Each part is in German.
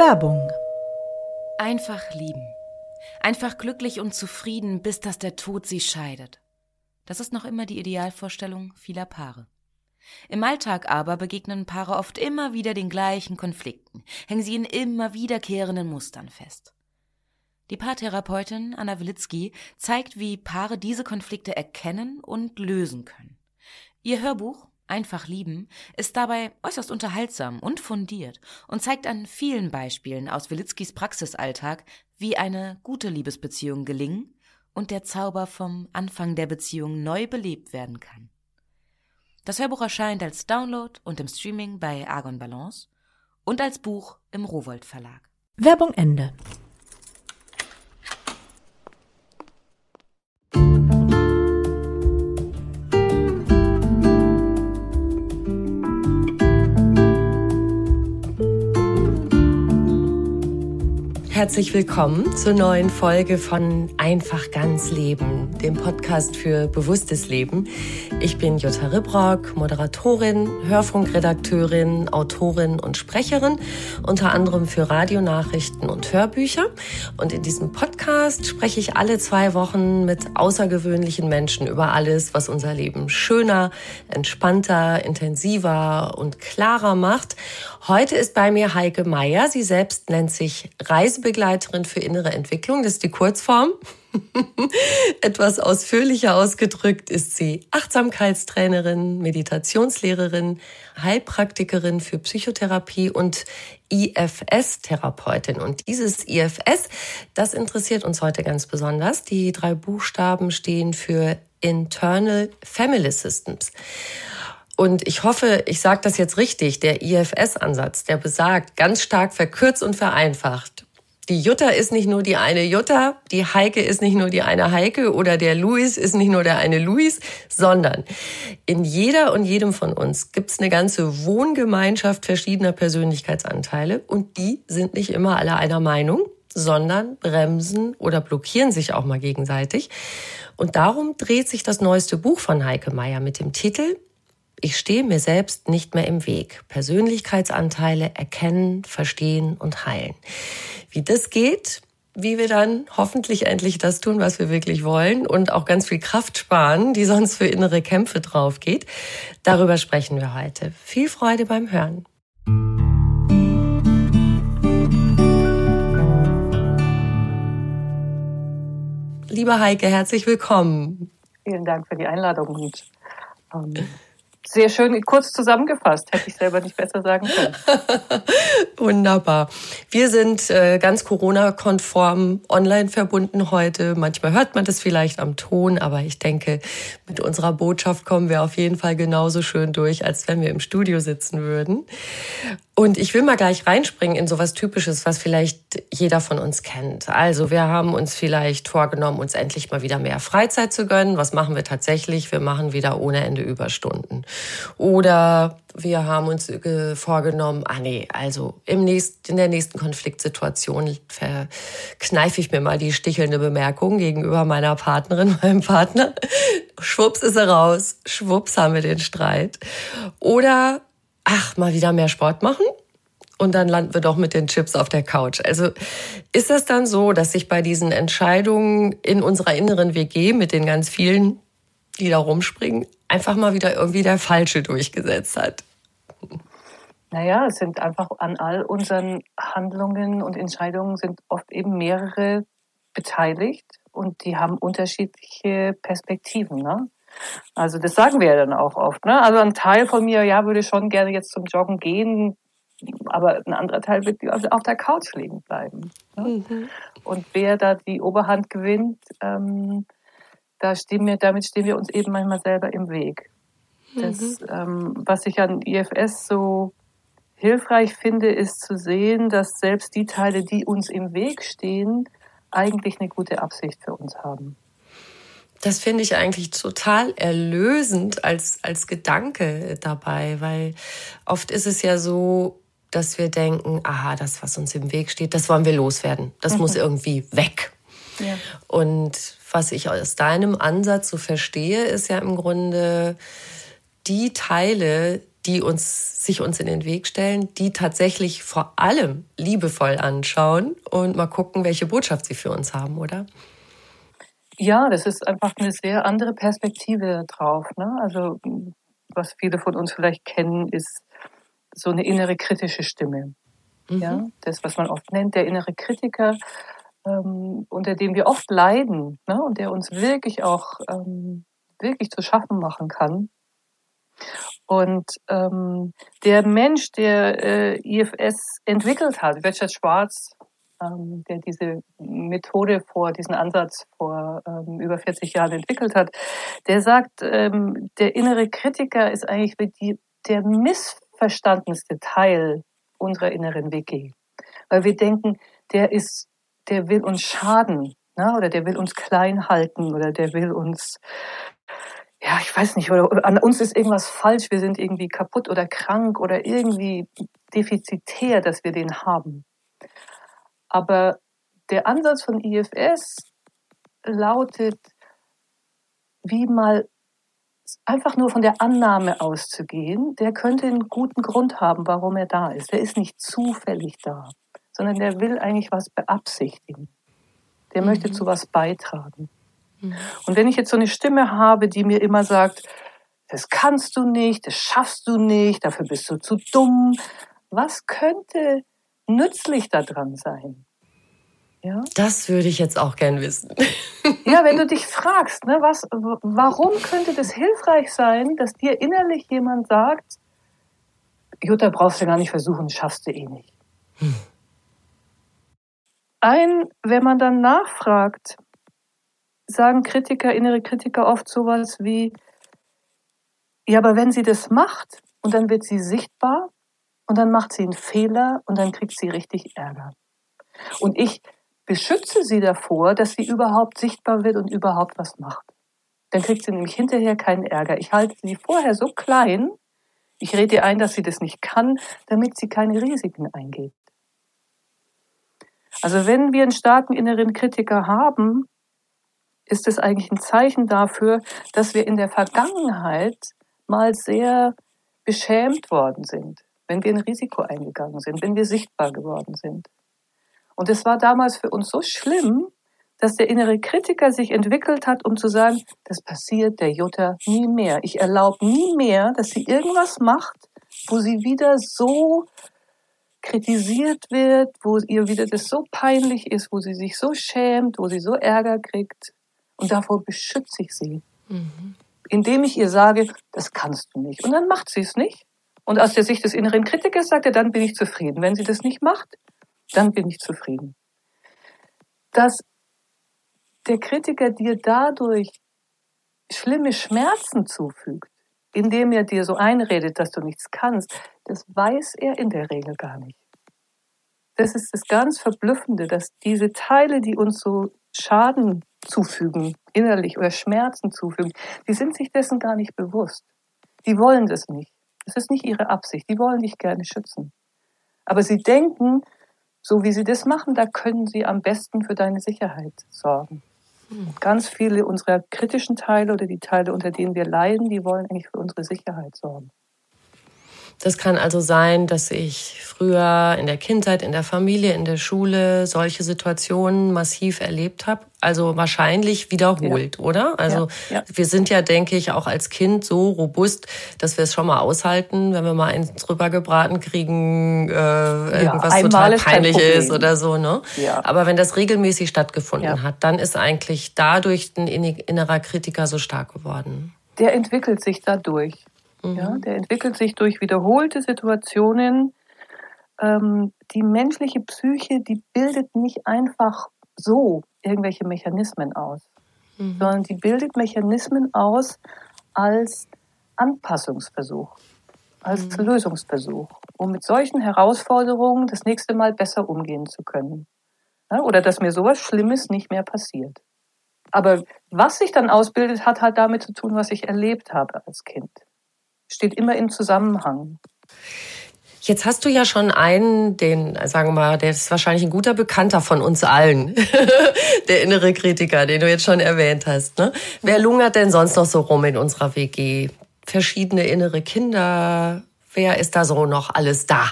Werbung. Einfach lieben. Einfach glücklich und zufrieden, bis dass der Tod sie scheidet. Das ist noch immer die Idealvorstellung vieler Paare. Im Alltag aber begegnen Paare oft immer wieder den gleichen Konflikten, hängen sie in immer wiederkehrenden Mustern fest. Die Paartherapeutin Anna Wilitzki zeigt, wie Paare diese Konflikte erkennen und lösen können. Ihr Hörbuch Einfach lieben ist dabei äußerst unterhaltsam und fundiert und zeigt an vielen Beispielen aus Wilitzkis Praxisalltag, wie eine gute Liebesbeziehung gelingen und der Zauber vom Anfang der Beziehung neu belebt werden kann. Das Hörbuch erscheint als Download und im Streaming bei Argon Balance und als Buch im Rowold Verlag. Werbung Ende. Herzlich willkommen zur neuen Folge von Einfach ganz Leben, dem Podcast für bewusstes Leben. Ich bin Jutta Ribrock, Moderatorin, Hörfunkredakteurin, Autorin und Sprecherin, unter anderem für Radionachrichten und Hörbücher. Und in diesem Podcast spreche ich alle zwei Wochen mit außergewöhnlichen Menschen über alles, was unser Leben schöner, entspannter, intensiver und klarer macht. Heute ist bei mir Heike Meier. Sie selbst nennt sich Reisebegleiterin für innere Entwicklung. Das ist die Kurzform. Etwas ausführlicher ausgedrückt ist sie Achtsamkeitstrainerin, Meditationslehrerin, Heilpraktikerin für Psychotherapie und IFS-Therapeutin. Und dieses IFS, das interessiert uns heute ganz besonders. Die drei Buchstaben stehen für Internal Family Systems. Und ich hoffe, ich sage das jetzt richtig, der IFS-Ansatz, der besagt, ganz stark verkürzt und vereinfacht. Die Jutta ist nicht nur die eine Jutta, die Heike ist nicht nur die eine Heike oder der Luis ist nicht nur der eine Luis, sondern in jeder und jedem von uns gibt es eine ganze Wohngemeinschaft verschiedener Persönlichkeitsanteile und die sind nicht immer alle einer Meinung, sondern bremsen oder blockieren sich auch mal gegenseitig. Und darum dreht sich das neueste Buch von Heike Meier mit dem Titel ich stehe mir selbst nicht mehr im Weg. Persönlichkeitsanteile erkennen, verstehen und heilen. Wie das geht, wie wir dann hoffentlich endlich das tun, was wir wirklich wollen und auch ganz viel Kraft sparen, die sonst für innere Kämpfe drauf geht. Darüber sprechen wir heute. Viel Freude beim Hören. Lieber Heike, herzlich willkommen. Vielen Dank für die Einladung und ähm, sehr schön kurz zusammengefasst, hätte ich selber nicht besser sagen können. Wunderbar. Wir sind äh, ganz Corona-konform online verbunden heute. Manchmal hört man das vielleicht am Ton, aber ich denke, mit unserer Botschaft kommen wir auf jeden Fall genauso schön durch, als wenn wir im Studio sitzen würden. Und ich will mal gleich reinspringen in sowas Typisches, was vielleicht jeder von uns kennt. Also wir haben uns vielleicht vorgenommen, uns endlich mal wieder mehr Freizeit zu gönnen. Was machen wir tatsächlich? Wir machen wieder ohne Ende Überstunden. Oder wir haben uns vorgenommen, ah nee, also im nächsten, in der nächsten Konfliktsituation verkneife ich mir mal die stichelnde Bemerkung gegenüber meiner Partnerin, meinem Partner. Schwupps ist er raus, schwupps haben wir den Streit. Oder ach, mal wieder mehr Sport machen und dann landen wir doch mit den Chips auf der Couch. Also ist das dann so, dass sich bei diesen Entscheidungen in unserer inneren WG mit den ganz vielen, die da rumspringen, einfach mal wieder irgendwie der Falsche durchgesetzt hat? Naja, es sind einfach an all unseren Handlungen und Entscheidungen sind oft eben mehrere beteiligt und die haben unterschiedliche Perspektiven. Ne? Also das sagen wir ja dann auch oft. Ne? Also ein Teil von mir, ja, würde schon gerne jetzt zum Joggen gehen, aber ein anderer Teil wird auf der Couch liegen bleiben. Ne? Mhm. Und wer da die Oberhand gewinnt, ähm, da stehen wir, damit stehen wir uns eben manchmal selber im Weg. Das, mhm. ähm, was ich an IFS so hilfreich finde, ist zu sehen, dass selbst die Teile, die uns im Weg stehen, eigentlich eine gute Absicht für uns haben. Das finde ich eigentlich total erlösend als, als Gedanke dabei, weil oft ist es ja so, dass wir denken, aha, das, was uns im Weg steht, das wollen wir loswerden. Das mhm. muss irgendwie weg. Ja. Und was ich aus deinem Ansatz so verstehe, ist ja im Grunde die Teile, die uns, sich uns in den Weg stellen, die tatsächlich vor allem liebevoll anschauen und mal gucken, welche Botschaft sie für uns haben, oder? Ja, das ist einfach eine sehr andere Perspektive drauf. Ne? Also was viele von uns vielleicht kennen, ist so eine innere kritische Stimme. Mhm. Ja, das, was man oft nennt, der innere Kritiker, ähm, unter dem wir oft leiden ne? und der uns wirklich auch ähm, wirklich zu schaffen machen kann. Und ähm, der Mensch, der äh, IFS entwickelt hat, Richard Schwarz, ähm, der diese Methode vor, diesen Ansatz vor ähm, über 40 Jahren entwickelt hat, der sagt, ähm, der innere Kritiker ist eigentlich die, der missverstandenste Teil unserer inneren WG. Weil wir denken, der ist, der will uns schaden, ne? oder der will uns klein halten, oder der will uns ja, ich weiß nicht, oder an uns ist irgendwas falsch, wir sind irgendwie kaputt oder krank oder irgendwie defizitär, dass wir den haben. Aber der Ansatz von IFS lautet, wie mal einfach nur von der Annahme auszugehen, der könnte einen guten Grund haben, warum er da ist. Der ist nicht zufällig da, sondern der will eigentlich was beabsichtigen. Der mhm. möchte zu was beitragen. Mhm. Und wenn ich jetzt so eine Stimme habe, die mir immer sagt, das kannst du nicht, das schaffst du nicht, dafür bist du zu dumm, was könnte nützlich daran sein? Ja? Das würde ich jetzt auch gern wissen. ja, wenn du dich fragst, ne, was, warum könnte das hilfreich sein, dass dir innerlich jemand sagt, Jutta, brauchst du gar nicht versuchen, schaffst du eh nicht. Hm. Ein, wenn man dann nachfragt, sagen Kritiker, innere Kritiker oft sowas wie, ja, aber wenn sie das macht und dann wird sie sichtbar und dann macht sie einen Fehler und dann kriegt sie richtig Ärger. Und ich beschütze sie davor, dass sie überhaupt sichtbar wird und überhaupt was macht. Dann kriegt sie nämlich hinterher keinen Ärger. Ich halte sie vorher so klein, ich rede ihr ein, dass sie das nicht kann, damit sie keine Risiken eingeht. Also wenn wir einen starken inneren Kritiker haben, ist es eigentlich ein Zeichen dafür, dass wir in der Vergangenheit mal sehr beschämt worden sind, wenn wir ein Risiko eingegangen sind, wenn wir sichtbar geworden sind. Und es war damals für uns so schlimm, dass der innere Kritiker sich entwickelt hat, um zu sagen, das passiert der Jutta nie mehr. Ich erlaube nie mehr, dass sie irgendwas macht, wo sie wieder so kritisiert wird, wo ihr wieder das so peinlich ist, wo sie sich so schämt, wo sie so Ärger kriegt. Und davor beschütze ich sie. Mhm. Indem ich ihr sage, das kannst du nicht. Und dann macht sie es nicht. Und aus der Sicht des inneren Kritikers sagt er, dann bin ich zufrieden. Wenn sie das nicht macht, dann bin ich zufrieden. Dass der Kritiker dir dadurch schlimme Schmerzen zufügt, indem er dir so einredet, dass du nichts kannst, das weiß er in der Regel gar nicht. Das ist das ganz Verblüffende, dass diese Teile, die uns so Schaden zufügen, innerlich oder Schmerzen zufügen, die sind sich dessen gar nicht bewusst. Die wollen das nicht. Das ist nicht ihre Absicht. Die wollen dich gerne schützen. Aber sie denken, so wie sie das machen, da können sie am besten für deine Sicherheit sorgen. Hm. Ganz viele unserer kritischen Teile oder die Teile, unter denen wir leiden, die wollen eigentlich für unsere Sicherheit sorgen. Das kann also sein, dass ich früher in der Kindheit, in der Familie, in der Schule solche Situationen massiv erlebt habe. Also wahrscheinlich wiederholt, ja. oder? Also ja, ja. wir sind ja, denke ich, auch als Kind so robust, dass wir es schon mal aushalten, wenn wir mal eins drüber gebraten kriegen, äh, irgendwas total peinlich ist oder so. Ne? Ja. Aber wenn das regelmäßig stattgefunden hat, dann ist eigentlich dadurch ein innerer Kritiker so stark geworden. Der entwickelt sich dadurch. Mhm. Ja, der entwickelt sich durch wiederholte Situationen. Ähm, die menschliche Psyche, die bildet nicht einfach so irgendwelche Mechanismen aus, mhm. sondern die bildet Mechanismen aus als Anpassungsversuch, als mhm. Lösungsversuch, um mit solchen Herausforderungen das nächste Mal besser umgehen zu können. Ja, oder dass mir sowas Schlimmes nicht mehr passiert. Aber was sich dann ausbildet, hat halt damit zu tun, was ich erlebt habe als Kind. Steht immer im Zusammenhang. Jetzt hast du ja schon einen, den, sagen wir mal, der ist wahrscheinlich ein guter Bekannter von uns allen. der innere Kritiker, den du jetzt schon erwähnt hast. Ne? Wer lungert denn sonst noch so rum in unserer WG? Verschiedene innere Kinder. Wer ist da so noch alles da?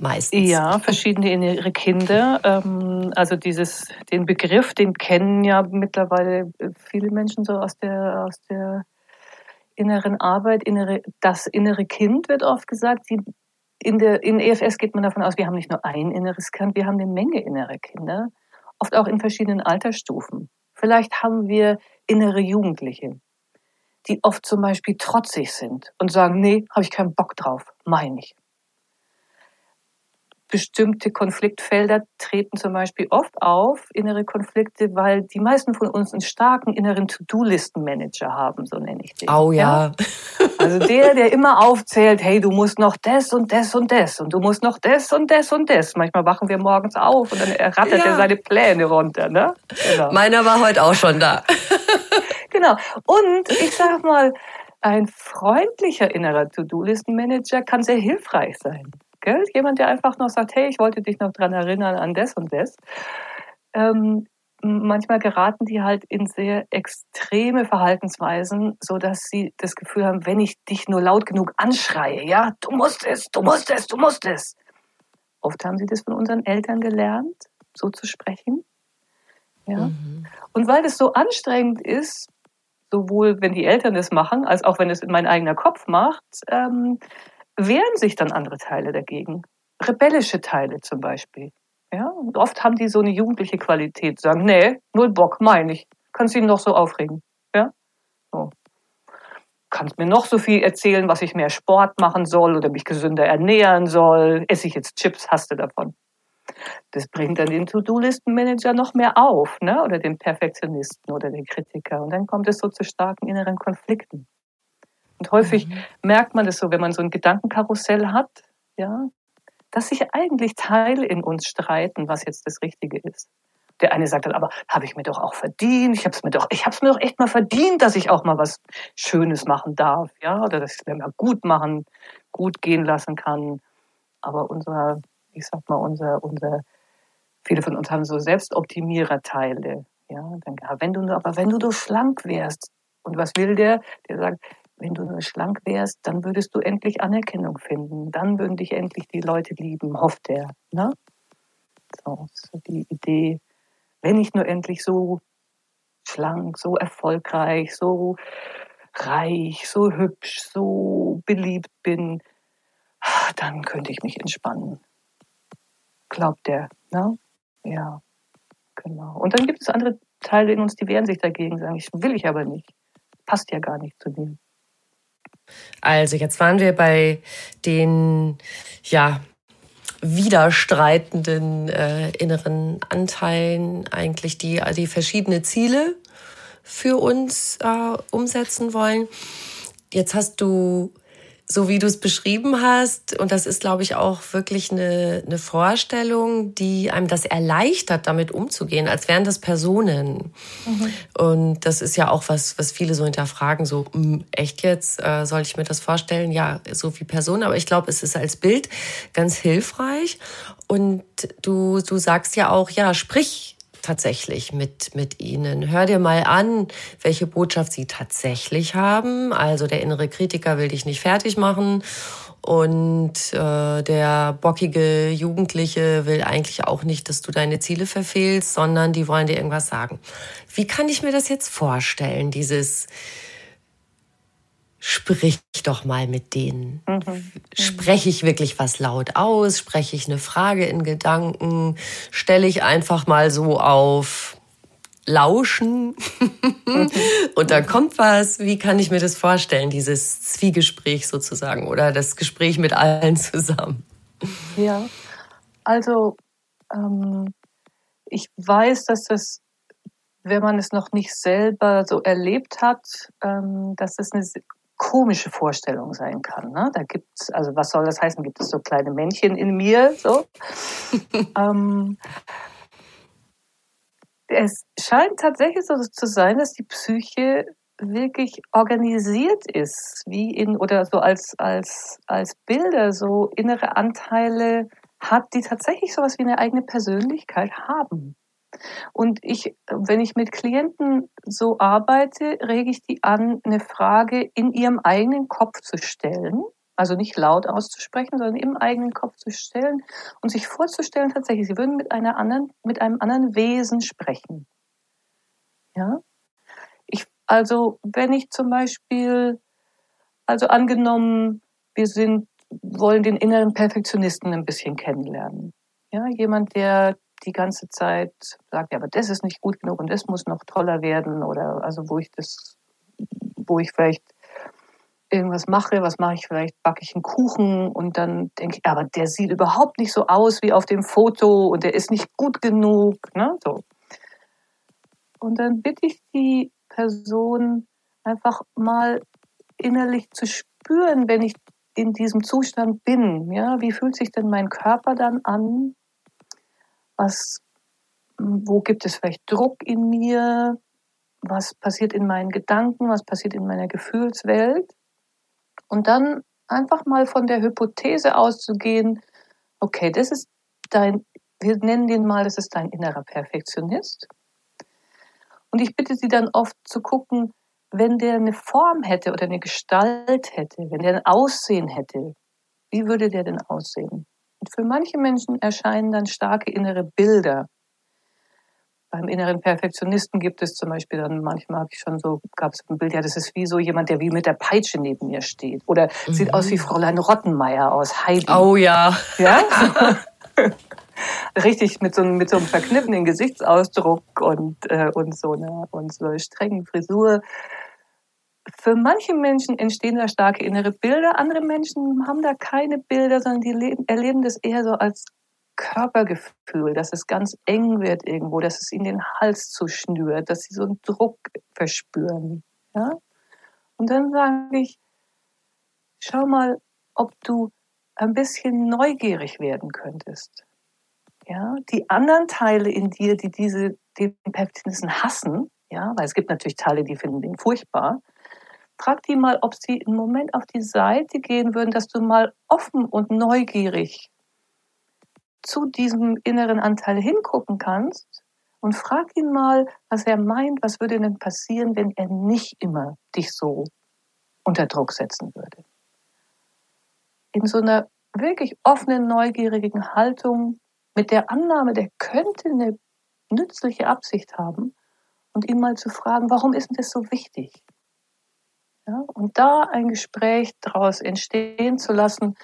Meistens. Ja, verschiedene innere Kinder. Ähm, also dieses, den Begriff, den kennen ja mittlerweile viele Menschen so aus der, aus der inneren Arbeit, innere, das innere Kind wird oft gesagt. Die in der in EFS geht man davon aus, wir haben nicht nur ein inneres Kind, wir haben eine Menge innere Kinder, oft auch in verschiedenen Altersstufen. Vielleicht haben wir innere Jugendliche, die oft zum Beispiel trotzig sind und sagen, nee, habe ich keinen Bock drauf, meine ich bestimmte Konfliktfelder treten zum Beispiel oft auf, innere Konflikte, weil die meisten von uns einen starken inneren To-Do-Listen-Manager haben, so nenne ich den. Oh ja. ja. Also der, der immer aufzählt, hey, du musst noch das und das und das und du musst noch das und das und das. Manchmal wachen wir morgens auf und dann rattert ja. er seine Pläne runter, ne? Genau. Meiner war heute auch schon da. genau. Und ich sag mal, ein freundlicher innerer To-Do-Listen-Manager kann sehr hilfreich sein. Gell? Jemand, der einfach noch sagt, hey, ich wollte dich noch dran erinnern an das und das. Ähm, manchmal geraten die halt in sehr extreme Verhaltensweisen, so dass sie das Gefühl haben, wenn ich dich nur laut genug anschreie, ja, du musst es, du musst es, du musst es. Oft haben sie das von unseren Eltern gelernt, so zu sprechen. Ja. Mhm. Und weil das so anstrengend ist, sowohl wenn die Eltern das machen, als auch wenn es mein eigener Kopf macht, ähm, wehren sich dann andere Teile dagegen. Rebellische Teile zum Beispiel. Ja, und oft haben die so eine jugendliche Qualität, sagen, nee, null Bock, meine ich. Kannst ihn noch so aufregen. Ja? So. Kannst mir noch so viel erzählen, was ich mehr Sport machen soll oder mich gesünder ernähren soll. Esse ich jetzt Chips, hast du davon. Das bringt dann den To-Do-Listen-Manager noch mehr auf, ne? oder den Perfektionisten oder den Kritiker. Und dann kommt es so zu starken inneren Konflikten. Und häufig mhm. merkt man das so, wenn man so ein Gedankenkarussell hat, ja, dass sich eigentlich Teile in uns streiten, was jetzt das Richtige ist. Der eine sagt dann, aber habe ich mir doch auch verdient, ich habe es mir doch, ich habe es mir doch echt mal verdient, dass ich auch mal was Schönes machen darf, ja, oder dass ich es mir mal gut machen, gut gehen lassen kann. Aber unser, ich sag mal, unser, unser, viele von uns haben so Selbstoptimierer-Teile, ja, dann, ja, wenn du, aber wenn du nur schlank wärst, und was will der? Der sagt, wenn du nur schlank wärst, dann würdest du endlich Anerkennung finden. Dann würden dich endlich die Leute lieben, hofft er. Ne? So, so die Idee, wenn ich nur endlich so schlank, so erfolgreich, so reich, so hübsch, so beliebt bin, dann könnte ich mich entspannen. Glaubt er, ne? Ja, genau. Und dann gibt es andere Teile in uns, die wehren sich dagegen, sagen, ich will ich aber nicht. Passt ja gar nicht zu mir. Also jetzt waren wir bei den ja widerstreitenden äh, inneren Anteilen eigentlich, die die verschiedene Ziele für uns äh, umsetzen wollen. Jetzt hast du so wie du es beschrieben hast, und das ist, glaube ich, auch wirklich eine, eine Vorstellung, die einem das erleichtert, damit umzugehen, als wären das Personen. Mhm. Und das ist ja auch was, was viele so hinterfragen, so, hm, echt jetzt, äh, soll ich mir das vorstellen? Ja, so wie Personen, aber ich glaube, es ist als Bild ganz hilfreich. Und du, du sagst ja auch, ja, sprich tatsächlich mit, mit ihnen. Hör dir mal an, welche Botschaft sie tatsächlich haben. Also der innere Kritiker will dich nicht fertig machen und äh, der bockige Jugendliche will eigentlich auch nicht, dass du deine Ziele verfehlst, sondern die wollen dir irgendwas sagen. Wie kann ich mir das jetzt vorstellen, dieses sprich doch mal mit denen. Mhm. Spreche ich wirklich was laut aus? Spreche ich eine Frage in Gedanken? Stelle ich einfach mal so auf Lauschen mhm. und dann kommt was? Wie kann ich mir das vorstellen, dieses Zwiegespräch sozusagen oder das Gespräch mit allen zusammen? Ja, also ähm, ich weiß, dass das wenn man es noch nicht selber so erlebt hat, ähm, dass es eine komische Vorstellung sein kann. Ne? Da gibt's, also was soll das heißen? Gibt es so kleine Männchen in mir? So. ähm, es scheint tatsächlich so zu sein, dass die Psyche wirklich organisiert ist, wie in oder so als als als Bilder so innere Anteile hat, die tatsächlich sowas wie eine eigene Persönlichkeit haben. Und ich, wenn ich mit Klienten so arbeite, rege ich die an, eine Frage in ihrem eigenen Kopf zu stellen. Also nicht laut auszusprechen, sondern im eigenen Kopf zu stellen und sich vorzustellen, tatsächlich, sie würden mit einer anderen, mit einem anderen Wesen sprechen. Ja? Ich, also, wenn ich zum Beispiel, also angenommen, wir sind, wollen den inneren Perfektionisten ein bisschen kennenlernen. Ja, jemand, der die ganze Zeit sagt, ja, aber das ist nicht gut genug und das muss noch toller werden oder also wo ich das, wo ich vielleicht irgendwas mache, was mache ich vielleicht, backe ich einen Kuchen und dann denke ich, aber der sieht überhaupt nicht so aus wie auf dem Foto und der ist nicht gut genug, ne, so. Und dann bitte ich die Person einfach mal innerlich zu spüren, wenn ich in diesem Zustand bin, ja, wie fühlt sich denn mein Körper dann an? Was, wo gibt es vielleicht Druck in mir? Was passiert in meinen Gedanken? Was passiert in meiner Gefühlswelt? Und dann einfach mal von der Hypothese auszugehen, okay, das ist dein, wir nennen den mal, das ist dein innerer Perfektionist. Und ich bitte Sie dann oft zu gucken, wenn der eine Form hätte oder eine Gestalt hätte, wenn der ein Aussehen hätte, wie würde der denn aussehen? Und für manche Menschen erscheinen dann starke innere Bilder. Beim inneren Perfektionisten gibt es zum Beispiel dann, manchmal habe ich schon so, gab es ein Bild, ja, das ist wie so jemand, der wie mit der Peitsche neben mir steht. Oder mhm. sieht aus wie Fräulein Rottenmeier aus Heidi. Oh ja. Ja? Richtig mit so, mit so einem verkniffenen Gesichtsausdruck und, äh, und so einer und so einer strengen Frisur für manche Menschen entstehen da starke innere Bilder, andere Menschen haben da keine Bilder, sondern die leben, erleben das eher so als Körpergefühl, dass es ganz eng wird irgendwo, dass es ihnen den Hals zuschnürt, dass sie so einen Druck verspüren. Ja? Und dann sage ich, schau mal, ob du ein bisschen neugierig werden könntest. Ja, die anderen Teile in dir, die diese, den Perfektionisten hassen, ja, weil es gibt natürlich Teile, die finden den furchtbar, frag die mal, ob sie einen Moment auf die Seite gehen würden, dass du mal offen und neugierig zu diesem inneren Anteil hingucken kannst und frag ihn mal, was er meint, was würde denn passieren, wenn er nicht immer dich so unter Druck setzen würde. In so einer wirklich offenen, neugierigen Haltung mit der Annahme, der könnte eine nützliche Absicht haben und ihn mal zu fragen, warum ist denn das so wichtig? Ja, und da ein Gespräch daraus entstehen zu lassen,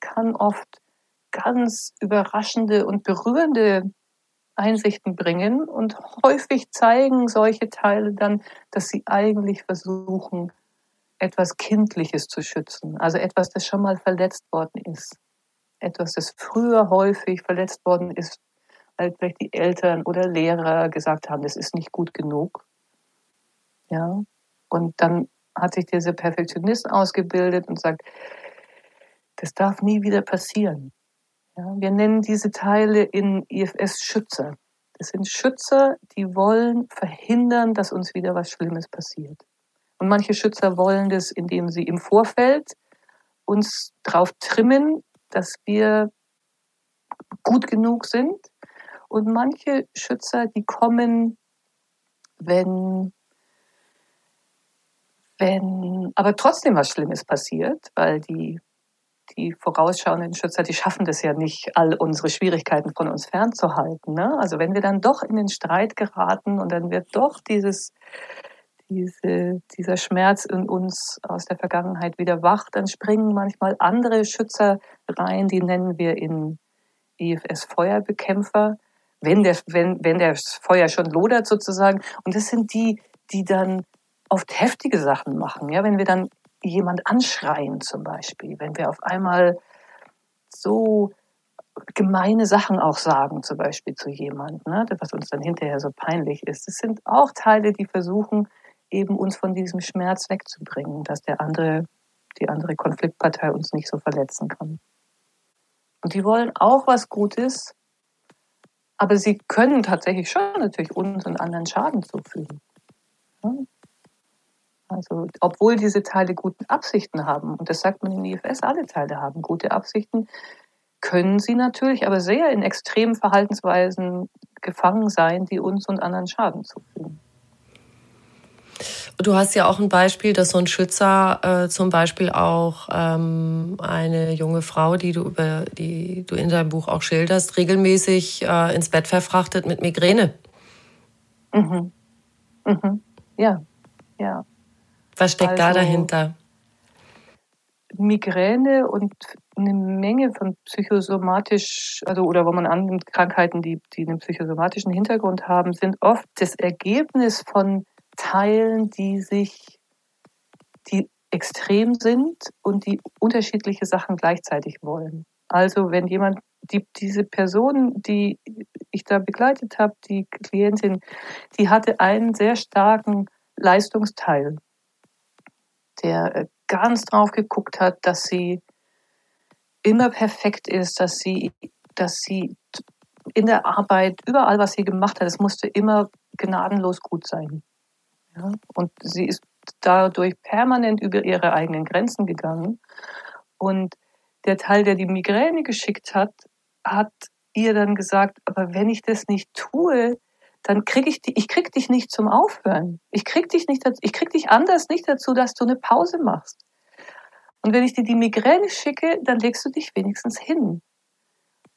kann oft ganz überraschende und berührende Einsichten bringen und häufig zeigen solche Teile dann, dass sie eigentlich versuchen, etwas Kindliches zu schützen, also etwas, das schon mal verletzt worden ist, etwas, das früher häufig verletzt worden ist, weil vielleicht die Eltern oder Lehrer gesagt haben, das ist nicht gut genug. Ja, und dann hat sich dieser Perfektionist ausgebildet und sagt, das darf nie wieder passieren. Ja, wir nennen diese Teile in IFS Schützer. Das sind Schützer, die wollen verhindern, dass uns wieder was Schlimmes passiert. Und manche Schützer wollen das, indem sie im Vorfeld uns drauf trimmen, dass wir gut genug sind. Und manche Schützer, die kommen, wenn wenn aber trotzdem was Schlimmes passiert, weil die, die vorausschauenden Schützer, die schaffen das ja nicht, all unsere Schwierigkeiten von uns fernzuhalten. Ne? Also wenn wir dann doch in den Streit geraten und dann wird doch dieses, diese, dieser Schmerz in uns aus der Vergangenheit wieder wach, dann springen manchmal andere Schützer rein, die nennen wir in IFS Feuerbekämpfer, wenn der, wenn, wenn der Feuer schon lodert sozusagen. Und das sind die, die dann oft heftige Sachen machen. Ja, wenn wir dann jemand anschreien zum Beispiel, wenn wir auf einmal so gemeine Sachen auch sagen, zum Beispiel zu jemandem, ne, was uns dann hinterher so peinlich ist. Das sind auch Teile, die versuchen, eben uns von diesem Schmerz wegzubringen, dass der andere, die andere Konfliktpartei uns nicht so verletzen kann. Und die wollen auch was Gutes, aber sie können tatsächlich schon natürlich uns und anderen Schaden zufügen. Also, obwohl diese Teile gute Absichten haben, und das sagt man im IFS, alle Teile haben gute Absichten, können sie natürlich aber sehr in extremen Verhaltensweisen gefangen sein, die uns und anderen Schaden zufügen. Du hast ja auch ein Beispiel, dass so ein Schützer äh, zum Beispiel auch ähm, eine junge Frau, die du über die du in deinem Buch auch schilderst, regelmäßig äh, ins Bett verfrachtet mit Migräne. Mhm. Mhm. Ja, ja. Was steckt also, da dahinter? Migräne und eine Menge von psychosomatisch, also oder wo man annimmt, Krankheiten, die, die einen psychosomatischen Hintergrund haben, sind oft das Ergebnis von Teilen, die sich, die extrem sind und die unterschiedliche Sachen gleichzeitig wollen. Also wenn jemand, die, diese Person, die ich da begleitet habe, die Klientin, die hatte einen sehr starken Leistungsteil, der äh, ganz drauf geguckt hat, dass sie immer perfekt ist, dass sie, dass sie in der Arbeit, überall, was sie gemacht hat, es musste immer gnadenlos gut sein. Ja? Und sie ist dadurch permanent über ihre eigenen Grenzen gegangen. Und der Teil, der die Migräne geschickt hat, hat ihr dann gesagt, aber wenn ich das nicht tue, dann krieg ich dich, ich krieg dich nicht zum Aufhören. Ich krieg dich nicht, ich krieg dich anders nicht dazu, dass du eine Pause machst. Und wenn ich dir die Migräne schicke, dann legst du dich wenigstens hin.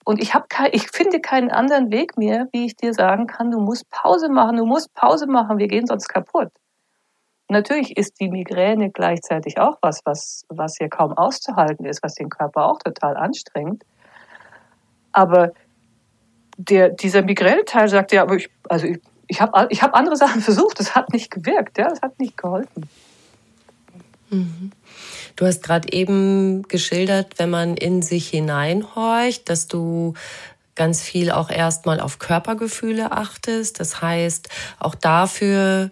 Und ich habe ich finde keinen anderen Weg mehr, wie ich dir sagen kann, du musst Pause machen, du musst Pause machen, wir gehen sonst kaputt. Natürlich ist die Migräne gleichzeitig auch was, was, was hier kaum auszuhalten ist, was den Körper auch total anstrengt. Aber der, dieser Migräneteil sagt ja, aber ich, also ich, ich habe ich hab andere Sachen versucht, das hat nicht gewirkt, ja, das hat nicht geholfen. Mhm. Du hast gerade eben geschildert, wenn man in sich hineinhorcht, dass du ganz viel auch erstmal auf Körpergefühle achtest. Das heißt, auch dafür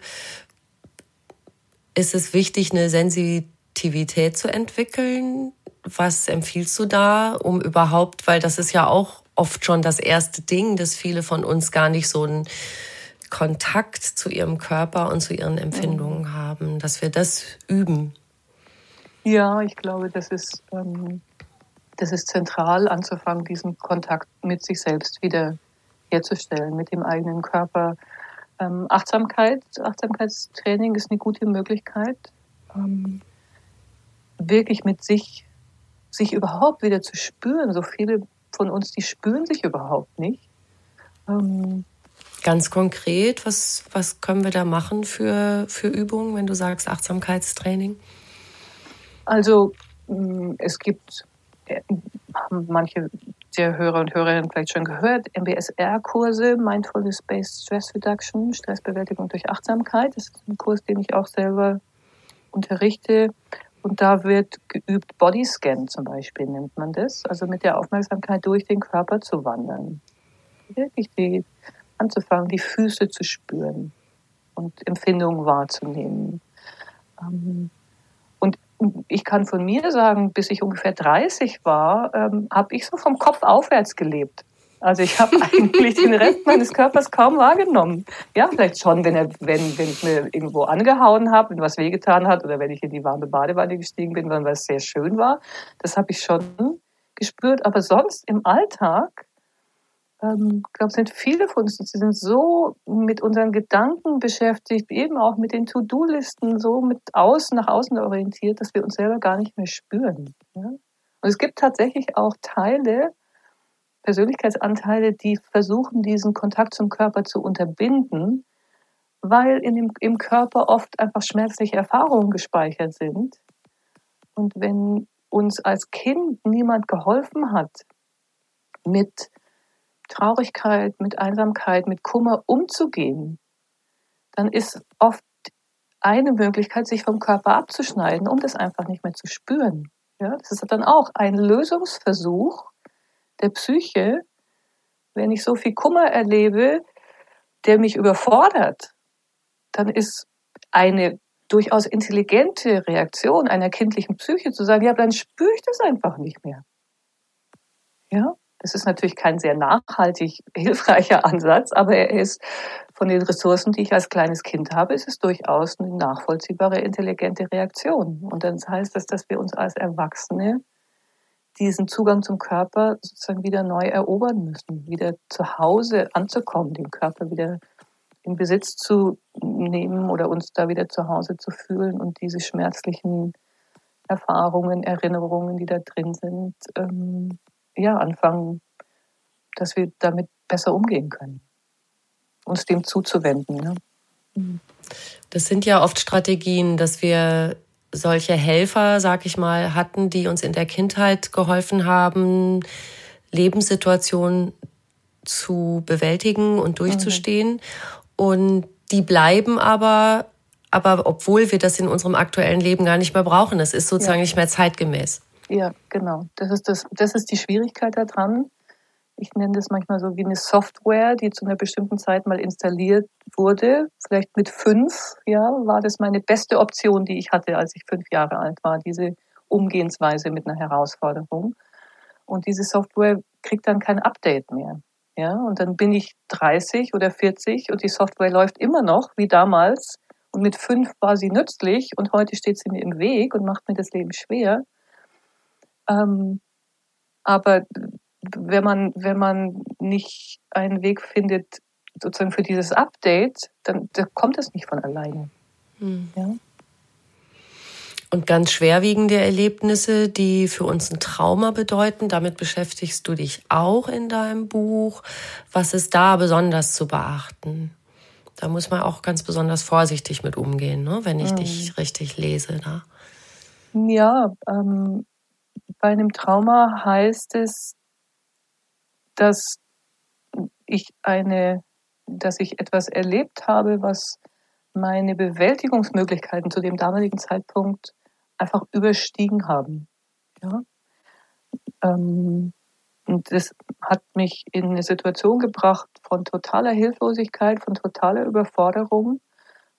ist es wichtig, eine Sensitivität zu entwickeln. Was empfiehlst du da, um überhaupt, weil das ist ja auch oft schon das erste Ding, dass viele von uns gar nicht so einen Kontakt zu ihrem Körper und zu ihren Empfindungen mhm. haben, dass wir das üben. Ja, ich glaube, das ist, ähm, das ist zentral anzufangen, diesen Kontakt mit sich selbst wieder herzustellen, mit dem eigenen Körper. Ähm, Achtsamkeit, Achtsamkeitstraining ist eine gute Möglichkeit, ähm, wirklich mit sich, sich überhaupt wieder zu spüren. So viele von uns, die spüren sich überhaupt nicht. Ähm, Ganz konkret, was, was können wir da machen für, für Übungen, wenn du sagst Achtsamkeitstraining? Also mm, es gibt, äh, haben manche der Hörer und Hörerinnen vielleicht schon gehört, MBSR-Kurse, Mindfulness-Based Stress Reduction, Stressbewältigung durch Achtsamkeit. Das ist ein Kurs, den ich auch selber unterrichte. Und da wird geübt Bodyscan zum Beispiel, nennt man das. Also mit der Aufmerksamkeit durch den Körper zu wandern. Wirklich die, anzufangen, die Füße zu spüren und Empfindungen wahrzunehmen. Ähm, ich kann von mir sagen, bis ich ungefähr 30 war, ähm, habe ich so vom Kopf aufwärts gelebt. Also ich habe eigentlich den Rest meines Körpers kaum wahrgenommen. Ja, vielleicht schon, wenn, er, wenn, wenn ich mir irgendwo angehauen habe, wenn was wehgetan hat oder wenn ich in die warme Badewanne gestiegen bin, weil es sehr schön war. Das habe ich schon gespürt. Aber sonst im Alltag ähm, glaube, sind viele von uns, sie sind so mit unseren Gedanken beschäftigt, eben auch mit den To-Do-Listen, so mit außen, nach außen orientiert, dass wir uns selber gar nicht mehr spüren. Ja? Und es gibt tatsächlich auch Teile, Persönlichkeitsanteile, die versuchen, diesen Kontakt zum Körper zu unterbinden, weil in dem, im Körper oft einfach schmerzliche Erfahrungen gespeichert sind. Und wenn uns als Kind niemand geholfen hat, mit Traurigkeit, mit Einsamkeit, mit Kummer umzugehen, dann ist oft eine Möglichkeit, sich vom Körper abzuschneiden, um das einfach nicht mehr zu spüren. Ja, das ist dann auch ein Lösungsversuch der Psyche, wenn ich so viel Kummer erlebe, der mich überfordert, dann ist eine durchaus intelligente Reaktion einer kindlichen Psyche zu sagen, ja, dann spüre ich das einfach nicht mehr. Ja, das ist natürlich kein sehr nachhaltig hilfreicher Ansatz, aber er ist von den Ressourcen, die ich als kleines Kind habe, ist es durchaus eine nachvollziehbare, intelligente Reaktion. Und dann heißt das, dass wir uns als Erwachsene diesen Zugang zum Körper sozusagen wieder neu erobern müssen, wieder zu Hause anzukommen, den Körper wieder in Besitz zu nehmen oder uns da wieder zu Hause zu fühlen und diese schmerzlichen Erfahrungen, Erinnerungen, die da drin sind, ähm, ja, anfangen, dass wir damit besser umgehen können, uns dem zuzuwenden. Ne? Das sind ja oft Strategien, dass wir solche Helfer, sag ich mal, hatten, die uns in der Kindheit geholfen haben, Lebenssituationen zu bewältigen und durchzustehen. Mhm. Und die bleiben aber, aber obwohl wir das in unserem aktuellen Leben gar nicht mehr brauchen. Das ist sozusagen ja. nicht mehr zeitgemäß. Ja, genau. Das ist, das, das ist die Schwierigkeit daran. Ich nenne das manchmal so wie eine Software, die zu einer bestimmten Zeit mal installiert wurde. Vielleicht mit fünf, ja, war das meine beste Option, die ich hatte, als ich fünf Jahre alt war, diese Umgehensweise mit einer Herausforderung. Und diese Software kriegt dann kein Update mehr. Ja, und dann bin ich 30 oder 40 und die Software läuft immer noch wie damals. Und mit fünf war sie nützlich und heute steht sie mir im Weg und macht mir das Leben schwer. Ähm, aber wenn man, wenn man nicht einen Weg findet, sozusagen für dieses Update, dann, dann kommt es nicht von alleine. Hm. Ja? Und ganz schwerwiegende Erlebnisse, die für uns ein Trauma bedeuten, damit beschäftigst du dich auch in deinem Buch. Was ist da besonders zu beachten? Da muss man auch ganz besonders vorsichtig mit umgehen, ne? wenn ich mhm. dich richtig lese. Da. Ja, ähm, bei einem Trauma heißt es, dass ich eine, dass ich etwas erlebt habe, was meine Bewältigungsmöglichkeiten zu dem damaligen Zeitpunkt einfach überstiegen haben. Ja? Ähm, und das hat mich in eine Situation gebracht von totaler Hilflosigkeit, von totaler Überforderung,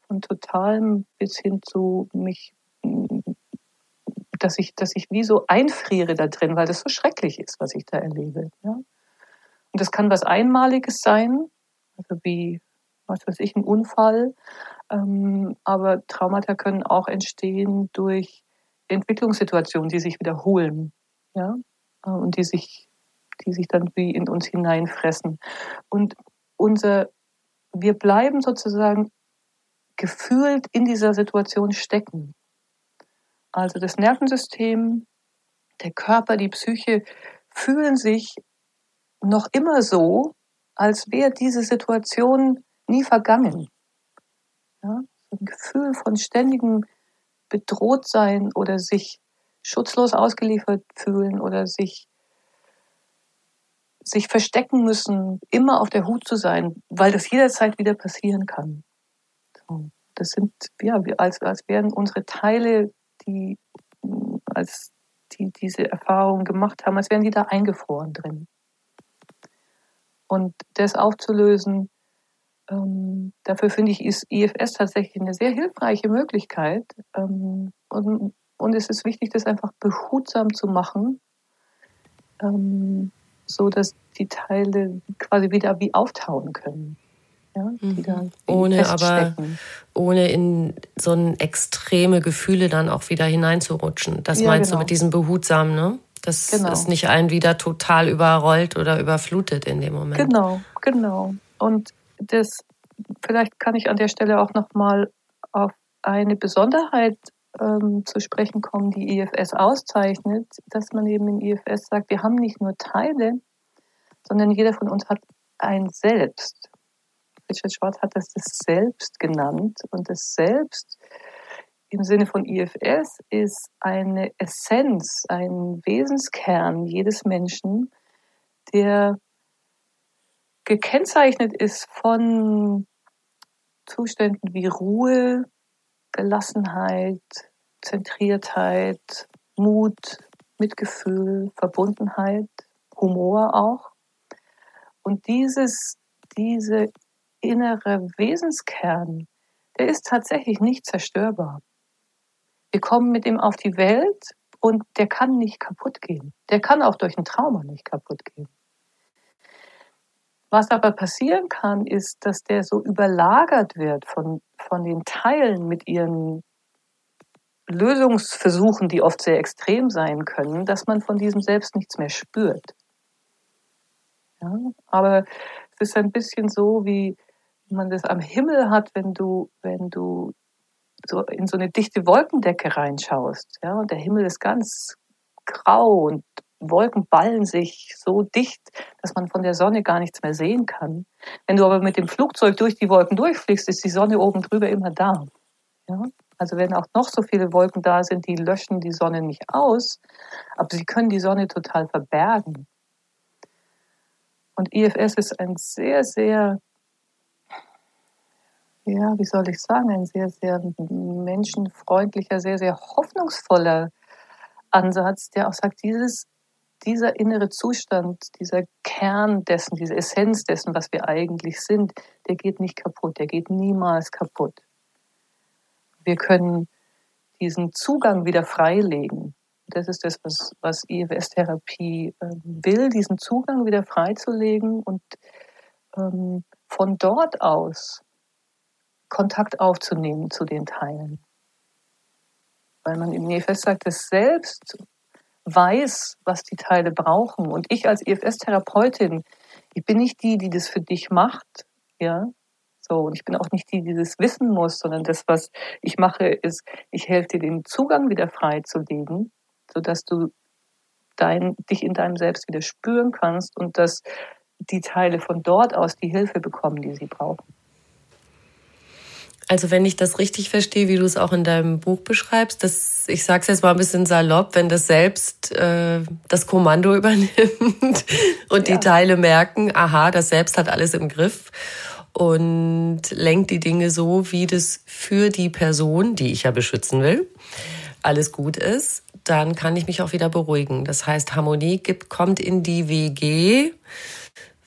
von totalem bis hin zu mich, dass ich, dass ich wie so einfriere da drin, weil das so schrecklich ist, was ich da erlebe. Ja? Und das kann was Einmaliges sein, also wie, was weiß ich, ein Unfall. Ähm, aber Traumata können auch entstehen durch Entwicklungssituationen, die sich wiederholen, ja, äh, und die sich, die sich dann wie in uns hineinfressen. Und unser, wir bleiben sozusagen gefühlt in dieser Situation stecken. Also das Nervensystem, der Körper, die Psyche fühlen sich noch immer so, als wäre diese Situation nie vergangen. Ja, ein Gefühl von ständigem bedroht sein oder sich schutzlos ausgeliefert fühlen oder sich sich verstecken müssen, immer auf der Hut zu sein, weil das jederzeit wieder passieren kann. Das sind ja als als wären unsere Teile, die als die diese Erfahrung gemacht haben, als wären die da eingefroren drin. Und das aufzulösen, ähm, dafür finde ich, ist IFS tatsächlich eine sehr hilfreiche Möglichkeit. Ähm, und, und es ist wichtig, das einfach behutsam zu machen, ähm, so dass die Teile quasi wieder wie auftauen können. Ja, mhm. ohne aber ohne in so extreme Gefühle dann auch wieder hineinzurutschen. Das ja, meinst genau. du mit diesem behutsam, ne? Dass genau. es nicht einen wieder total überrollt oder überflutet in dem Moment. Genau, genau. Und das, vielleicht kann ich an der Stelle auch nochmal auf eine Besonderheit ähm, zu sprechen kommen, die IFS auszeichnet, dass man eben in IFS sagt, wir haben nicht nur Teile, sondern jeder von uns hat ein Selbst. Richard Schwartz hat das das Selbst genannt und das Selbst im Sinne von IFS ist eine Essenz, ein Wesenskern jedes Menschen, der gekennzeichnet ist von Zuständen wie Ruhe, Gelassenheit, Zentriertheit, Mut, Mitgefühl, Verbundenheit, Humor auch. Und dieses, diese innere Wesenskern, der ist tatsächlich nicht zerstörbar. Wir kommen mit ihm auf die Welt und der kann nicht kaputt gehen. Der kann auch durch ein Trauma nicht kaputt gehen. Was aber passieren kann, ist, dass der so überlagert wird von, von den Teilen mit ihren Lösungsversuchen, die oft sehr extrem sein können, dass man von diesem Selbst nichts mehr spürt. Ja, aber es ist ein bisschen so, wie man das am Himmel hat, wenn du, wenn du so in so eine dichte Wolkendecke reinschaust. Ja, und der Himmel ist ganz grau und Wolken ballen sich so dicht, dass man von der Sonne gar nichts mehr sehen kann. Wenn du aber mit dem Flugzeug durch die Wolken durchfliegst, ist die Sonne oben drüber immer da. Ja? Also wenn auch noch so viele Wolken da sind, die löschen die Sonne nicht aus, aber sie können die Sonne total verbergen. Und IFS ist ein sehr, sehr, ja, wie soll ich sagen, ein sehr, sehr menschenfreundlicher, sehr, sehr hoffnungsvoller Ansatz, der auch sagt, dieses, dieser innere Zustand, dieser Kern dessen, diese Essenz dessen, was wir eigentlich sind, der geht nicht kaputt, der geht niemals kaputt. Wir können diesen Zugang wieder freilegen. Das ist das, was, was IFS-Therapie äh, will, diesen Zugang wieder freizulegen und ähm, von dort aus Kontakt aufzunehmen zu den Teilen. Weil man im IFS sagt, es selbst weiß, was die Teile brauchen. Und ich als IFS-Therapeutin, ich bin nicht die, die das für dich macht, ja, so, und ich bin auch nicht die, die das wissen muss, sondern das, was ich mache, ist, ich helfe dir, den Zugang wieder freizulegen, sodass du dein, dich in deinem Selbst wieder spüren kannst und dass die Teile von dort aus die Hilfe bekommen, die sie brauchen. Also wenn ich das richtig verstehe, wie du es auch in deinem Buch beschreibst, dass ich sage es jetzt mal ein bisschen salopp, wenn das selbst äh, das Kommando übernimmt und ja. die Teile merken, aha, das Selbst hat alles im Griff und lenkt die Dinge so, wie das für die Person, die ich ja beschützen will, alles gut ist, dann kann ich mich auch wieder beruhigen. Das heißt, Harmonie gibt, kommt in die WG,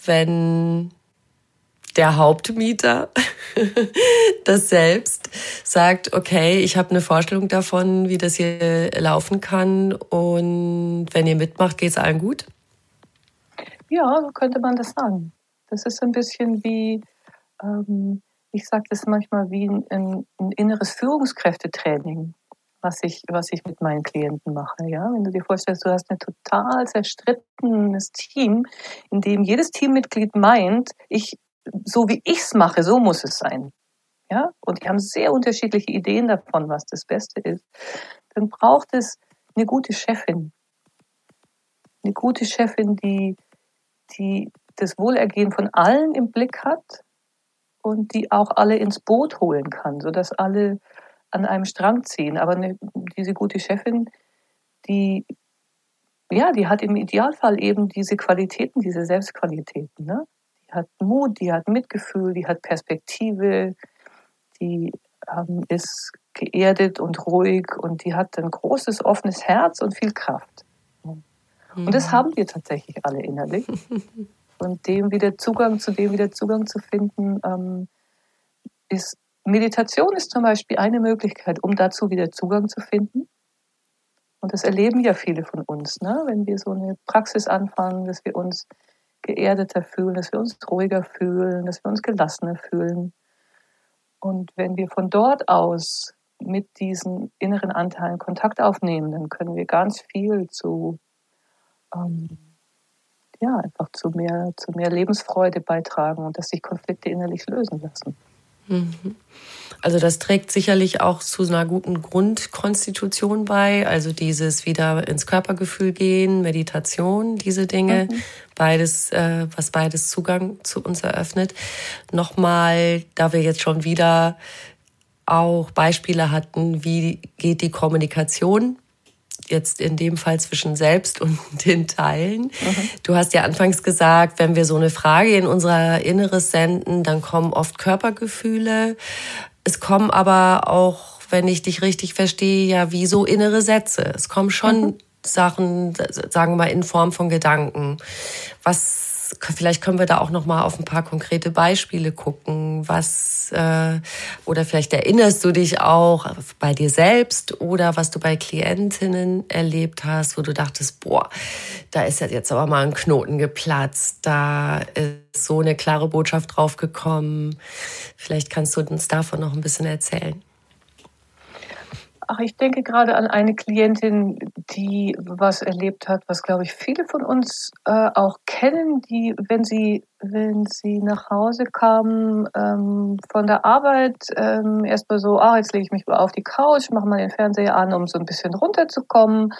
wenn der Hauptmieter das selbst sagt, okay, ich habe eine Vorstellung davon, wie das hier laufen kann und wenn ihr mitmacht, geht es allen gut? Ja, so könnte man das sagen. Das ist ein bisschen wie ähm, ich sage das manchmal wie ein, ein, inneres Führungskräftetraining, was ich, was ich mit meinen Klienten mache. Ja? Wenn du dir vorstellst, du hast ein total zerstrittenes Team, in dem jedes Teammitglied meint, ich, so wie ich es mache, so muss es sein. Ja? Und die haben sehr unterschiedliche Ideen davon, was das Beste ist. Dann braucht es eine gute Chefin. Eine gute Chefin, die, die das Wohlergehen von allen im Blick hat und die auch alle ins Boot holen kann, sodass alle an einem Strang ziehen. Aber eine, diese gute Chefin, die, ja, die hat im Idealfall eben diese Qualitäten, diese Selbstqualitäten. Ne? Die hat Mut, die hat Mitgefühl, die hat Perspektive, die ähm, ist geerdet und ruhig und die hat ein großes, offenes Herz und viel Kraft. Und das haben wir tatsächlich alle innerlich. Und dem wieder Zugang, zu dem wieder Zugang zu finden, ähm, ist Meditation ist zum Beispiel eine Möglichkeit, um dazu wieder Zugang zu finden. Und das erleben ja viele von uns, ne? wenn wir so eine Praxis anfangen, dass wir uns geerdeter fühlen, dass wir uns ruhiger fühlen, dass wir uns gelassener fühlen. Und wenn wir von dort aus mit diesen inneren Anteilen Kontakt aufnehmen, dann können wir ganz viel zu ähm, ja, einfach zu mehr, zu mehr Lebensfreude beitragen und dass sich Konflikte innerlich lösen lassen. Mhm. Also das trägt sicherlich auch zu einer guten Grundkonstitution bei, also dieses wieder ins Körpergefühl gehen, Meditation, diese Dinge, mhm. beides, äh, was beides Zugang zu uns eröffnet. Nochmal, da wir jetzt schon wieder auch Beispiele hatten, wie geht die Kommunikation jetzt in dem Fall zwischen selbst und den Teilen. Mhm. Du hast ja anfangs gesagt, wenn wir so eine Frage in unser Inneres senden, dann kommen oft Körpergefühle. Es kommen aber auch, wenn ich dich richtig verstehe, ja wie so innere Sätze. Es kommen schon mhm. Sachen, sagen wir mal, in Form von Gedanken. Was vielleicht können wir da auch noch mal auf ein paar konkrete Beispiele gucken. Was äh, oder vielleicht erinnerst du dich auch bei dir selbst oder was du bei Klientinnen erlebt hast, wo du dachtest, boah, da ist jetzt aber mal ein Knoten geplatzt, da ist so eine klare Botschaft draufgekommen. Vielleicht kannst du uns davon noch ein bisschen erzählen. Ach, ich denke gerade an eine Klientin, die was erlebt hat, was glaube ich viele von uns äh, auch kennen, die, wenn sie, wenn sie nach Hause kam ähm, von der Arbeit, ähm, erstmal so, ah, jetzt lege ich mich mal auf die Couch, mache mal den Fernseher an, um so ein bisschen runterzukommen.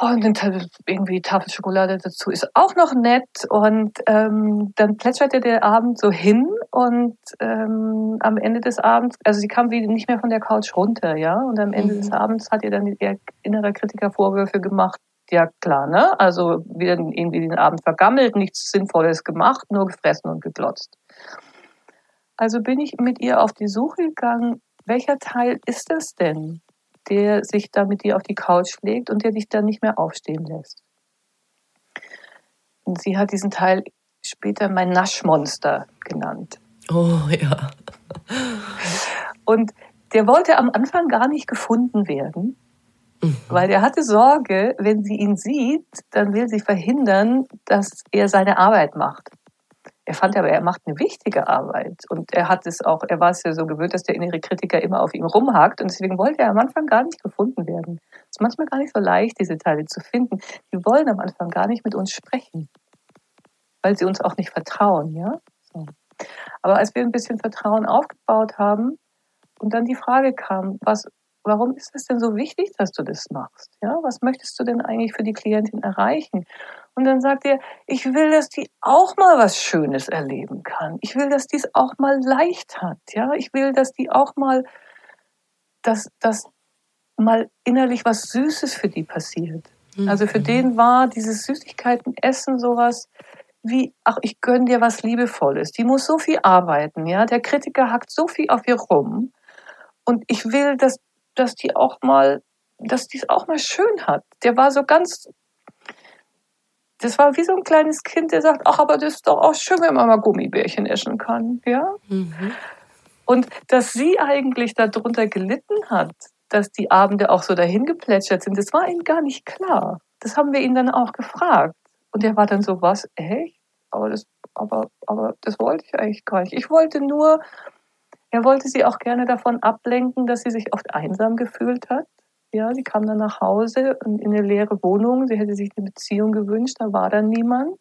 Und dann irgendwie Tafel Schokolade dazu ist auch noch nett. Und ähm, dann plätscherte der Abend so hin und ähm, am Ende des Abends, also sie kam wie nicht mehr von der Couch runter, ja. Und am Ende mhm. des Abends hat ihr dann ihr innerer Kritiker Vorwürfe gemacht. Ja klar, ne? Also wieder irgendwie den Abend vergammelt, nichts Sinnvolles gemacht, nur gefressen und geglotzt. Also bin ich mit ihr auf die Suche gegangen, welcher Teil ist das denn? Der sich da mit dir auf die Couch legt und der dich dann nicht mehr aufstehen lässt. Und sie hat diesen Teil später mein Naschmonster genannt. Oh ja. Und der wollte am Anfang gar nicht gefunden werden, mhm. weil er hatte Sorge, wenn sie ihn sieht, dann will sie verhindern, dass er seine Arbeit macht. Er fand aber, er macht eine wichtige Arbeit. Und er hat es auch, er war es ja so gewöhnt, dass der innere Kritiker immer auf ihm rumhakt. Und deswegen wollte er am Anfang gar nicht gefunden werden. Es ist manchmal gar nicht so leicht, diese Teile zu finden. Die wollen am Anfang gar nicht mit uns sprechen. Weil sie uns auch nicht vertrauen, ja? So. Aber als wir ein bisschen Vertrauen aufgebaut haben und dann die Frage kam, was, warum ist es denn so wichtig, dass du das machst? Ja, was möchtest du denn eigentlich für die Klientin erreichen? Und dann sagt er, ich will, dass die auch mal was Schönes erleben kann. Ich will, dass die es auch mal leicht hat. Ja, ich will, dass die auch mal, dass, dass mal innerlich was Süßes für die passiert. Also für mhm. den war dieses Süßigkeiten essen sowas wie, ach, ich gönn dir was Liebevolles. Die muss so viel arbeiten, ja. Der Kritiker hackt so viel auf ihr rum. Und ich will, dass, dass die auch mal, dass die es auch mal schön hat. Der war so ganz das war wie so ein kleines Kind, der sagt, ach, aber das ist doch auch schön, wenn man mal Gummibärchen essen kann, ja. Mhm. Und dass sie eigentlich darunter gelitten hat, dass die Abende auch so dahin geplätschert sind, das war ihm gar nicht klar. Das haben wir ihn dann auch gefragt. Und er war dann so, was, echt? Aber das, aber, aber das wollte ich eigentlich gar nicht. Ich wollte nur, er wollte sie auch gerne davon ablenken, dass sie sich oft einsam gefühlt hat. Ja, sie kam dann nach Hause in eine leere Wohnung. Sie hätte sich eine Beziehung gewünscht, da war dann niemand.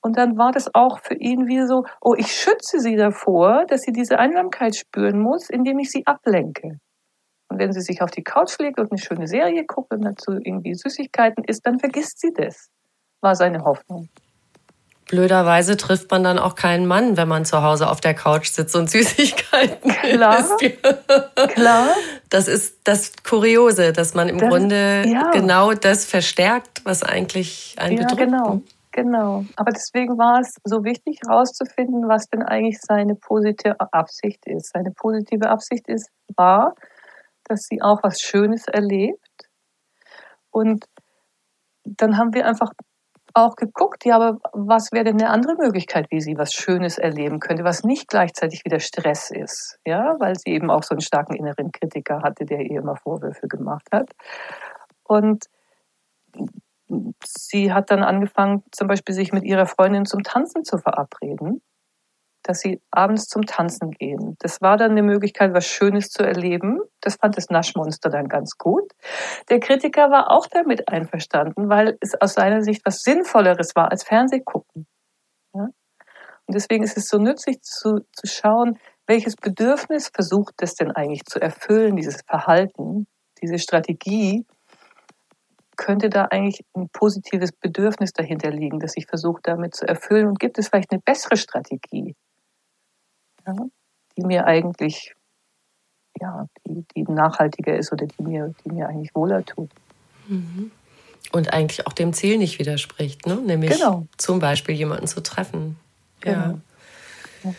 Und dann war das auch für ihn wie so, oh, ich schütze sie davor, dass sie diese Einsamkeit spüren muss, indem ich sie ablenke. Und wenn sie sich auf die Couch legt und eine schöne Serie guckt und dazu irgendwie Süßigkeiten isst, dann vergisst sie das, war seine Hoffnung blöderweise trifft man dann auch keinen Mann, wenn man zu Hause auf der Couch sitzt und Süßigkeiten Klar. isst. Klar. Das ist das Kuriose, dass man im das, Grunde ja. genau das verstärkt, was eigentlich einen ja, bedrückt. Genau. Genau. Aber deswegen war es so wichtig, herauszufinden, was denn eigentlich seine positive Absicht ist. Seine positive Absicht ist, war, dass sie auch was Schönes erlebt. Und dann haben wir einfach auch geguckt, ja, aber was wäre denn eine andere Möglichkeit, wie sie was Schönes erleben könnte, was nicht gleichzeitig wieder Stress ist, ja, weil sie eben auch so einen starken inneren Kritiker hatte, der ihr immer Vorwürfe gemacht hat. Und sie hat dann angefangen, zum Beispiel sich mit ihrer Freundin zum Tanzen zu verabreden dass sie abends zum Tanzen gehen. Das war dann eine Möglichkeit, was Schönes zu erleben. Das fand das Naschmonster dann ganz gut. Der Kritiker war auch damit einverstanden, weil es aus seiner Sicht was Sinnvolleres war als Fernsehgucken. Ja? Und deswegen ist es so nützlich zu, zu schauen, welches Bedürfnis versucht es denn eigentlich zu erfüllen, dieses Verhalten, diese Strategie, könnte da eigentlich ein positives Bedürfnis dahinter liegen, das ich versuche damit zu erfüllen? Und gibt es vielleicht eine bessere Strategie? Ja, die mir eigentlich, ja, die, die nachhaltiger ist oder die mir, die mir eigentlich wohler tut. Mhm. Und eigentlich auch dem Ziel nicht widerspricht, ne? nämlich genau. zum Beispiel jemanden zu treffen. Genau. Ja. ja.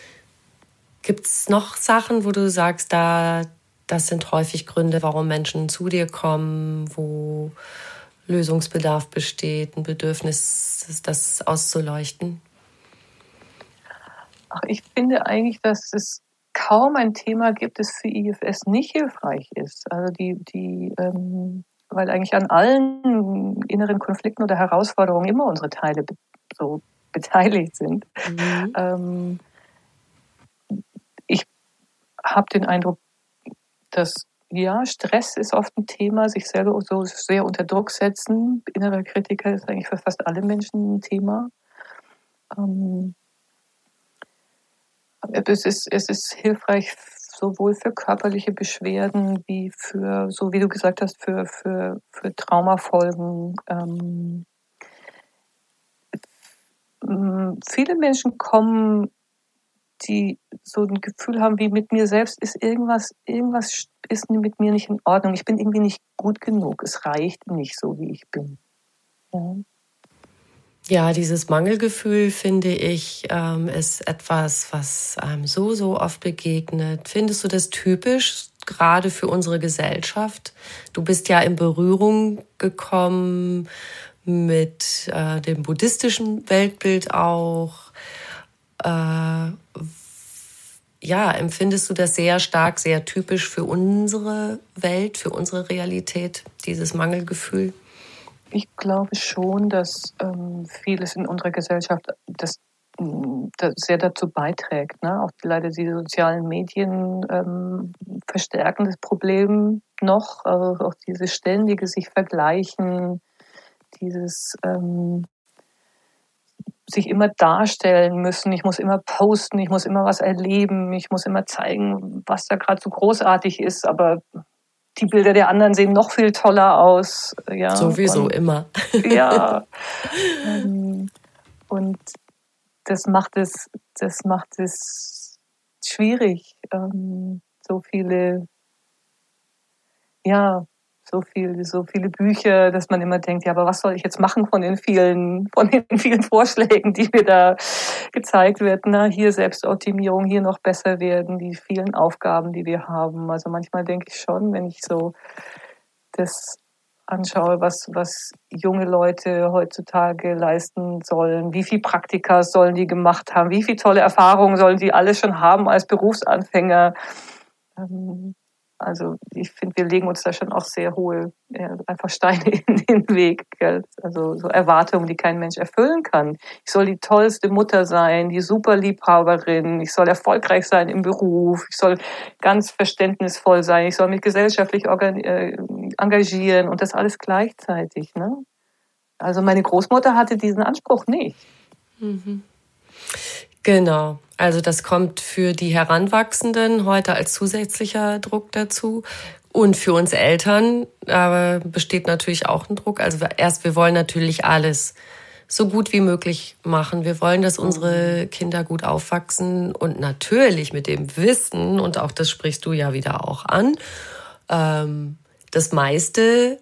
Gibt es noch Sachen, wo du sagst, da, das sind häufig Gründe, warum Menschen zu dir kommen, wo Lösungsbedarf besteht, ein Bedürfnis, das auszuleuchten? Ach, ich finde eigentlich, dass es kaum ein Thema gibt, das für IFS nicht hilfreich ist. Also die, die, ähm, weil eigentlich an allen inneren Konflikten oder Herausforderungen immer unsere Teile so beteiligt sind. Mhm. Ähm, ich habe den Eindruck, dass ja, Stress ist oft ein Thema, sich selber so sehr unter Druck setzen. Innerer Kritiker ist eigentlich für fast alle Menschen ein Thema. Ähm, es ist, es ist hilfreich sowohl für körperliche Beschwerden wie für, so wie du gesagt hast, für, für, für Traumafolgen. Ähm, viele Menschen kommen, die so ein Gefühl haben, wie mit mir selbst ist irgendwas, irgendwas ist mit mir nicht in Ordnung. Ich bin irgendwie nicht gut genug. Es reicht nicht so, wie ich bin. Ja. Ja, dieses Mangelgefühl, finde ich, ähm, ist etwas, was einem so, so oft begegnet. Findest du das typisch, gerade für unsere Gesellschaft? Du bist ja in Berührung gekommen mit äh, dem buddhistischen Weltbild auch. Äh, ja, empfindest du das sehr stark, sehr typisch für unsere Welt, für unsere Realität, dieses Mangelgefühl? Ich glaube schon, dass ähm, vieles in unserer Gesellschaft das, mm, das sehr dazu beiträgt. Ne? Auch leider die sozialen Medien ähm, verstärken das Problem noch. Also auch dieses ständige sich vergleichen, dieses ähm, sich immer darstellen müssen. Ich muss immer posten, ich muss immer was erleben, ich muss immer zeigen, was da gerade so großartig ist. Aber die Bilder der anderen sehen noch viel toller aus. Ja, Sowieso und, immer. ja. Ähm, und das macht es, das macht es schwierig, ähm, so viele, ja, so viel, so viele Bücher, dass man immer denkt, ja, aber was soll ich jetzt machen von den vielen, von den vielen Vorschlägen, die mir da gezeigt werden? Na, hier Selbstoptimierung, hier noch besser werden, die vielen Aufgaben, die wir haben. Also manchmal denke ich schon, wenn ich so das anschaue, was, was junge Leute heutzutage leisten sollen, wie viel Praktika sollen die gemacht haben, wie viele tolle Erfahrungen sollen die alle schon haben als Berufsanfänger. Ähm, also ich finde, wir legen uns da schon auch sehr hohe, ja, einfach Steine in den Weg. Gell? Also so Erwartungen, die kein Mensch erfüllen kann. Ich soll die tollste Mutter sein, die super Liebhaberin, ich soll erfolgreich sein im Beruf, ich soll ganz verständnisvoll sein, ich soll mich gesellschaftlich äh, engagieren und das alles gleichzeitig. Ne? Also meine Großmutter hatte diesen Anspruch nicht. Mhm. Genau. Also das kommt für die Heranwachsenden heute als zusätzlicher Druck dazu. Und für uns Eltern äh, besteht natürlich auch ein Druck. Also erst, wir wollen natürlich alles so gut wie möglich machen. Wir wollen, dass unsere Kinder gut aufwachsen und natürlich mit dem Wissen, und auch das sprichst du ja wieder auch an, ähm, das meiste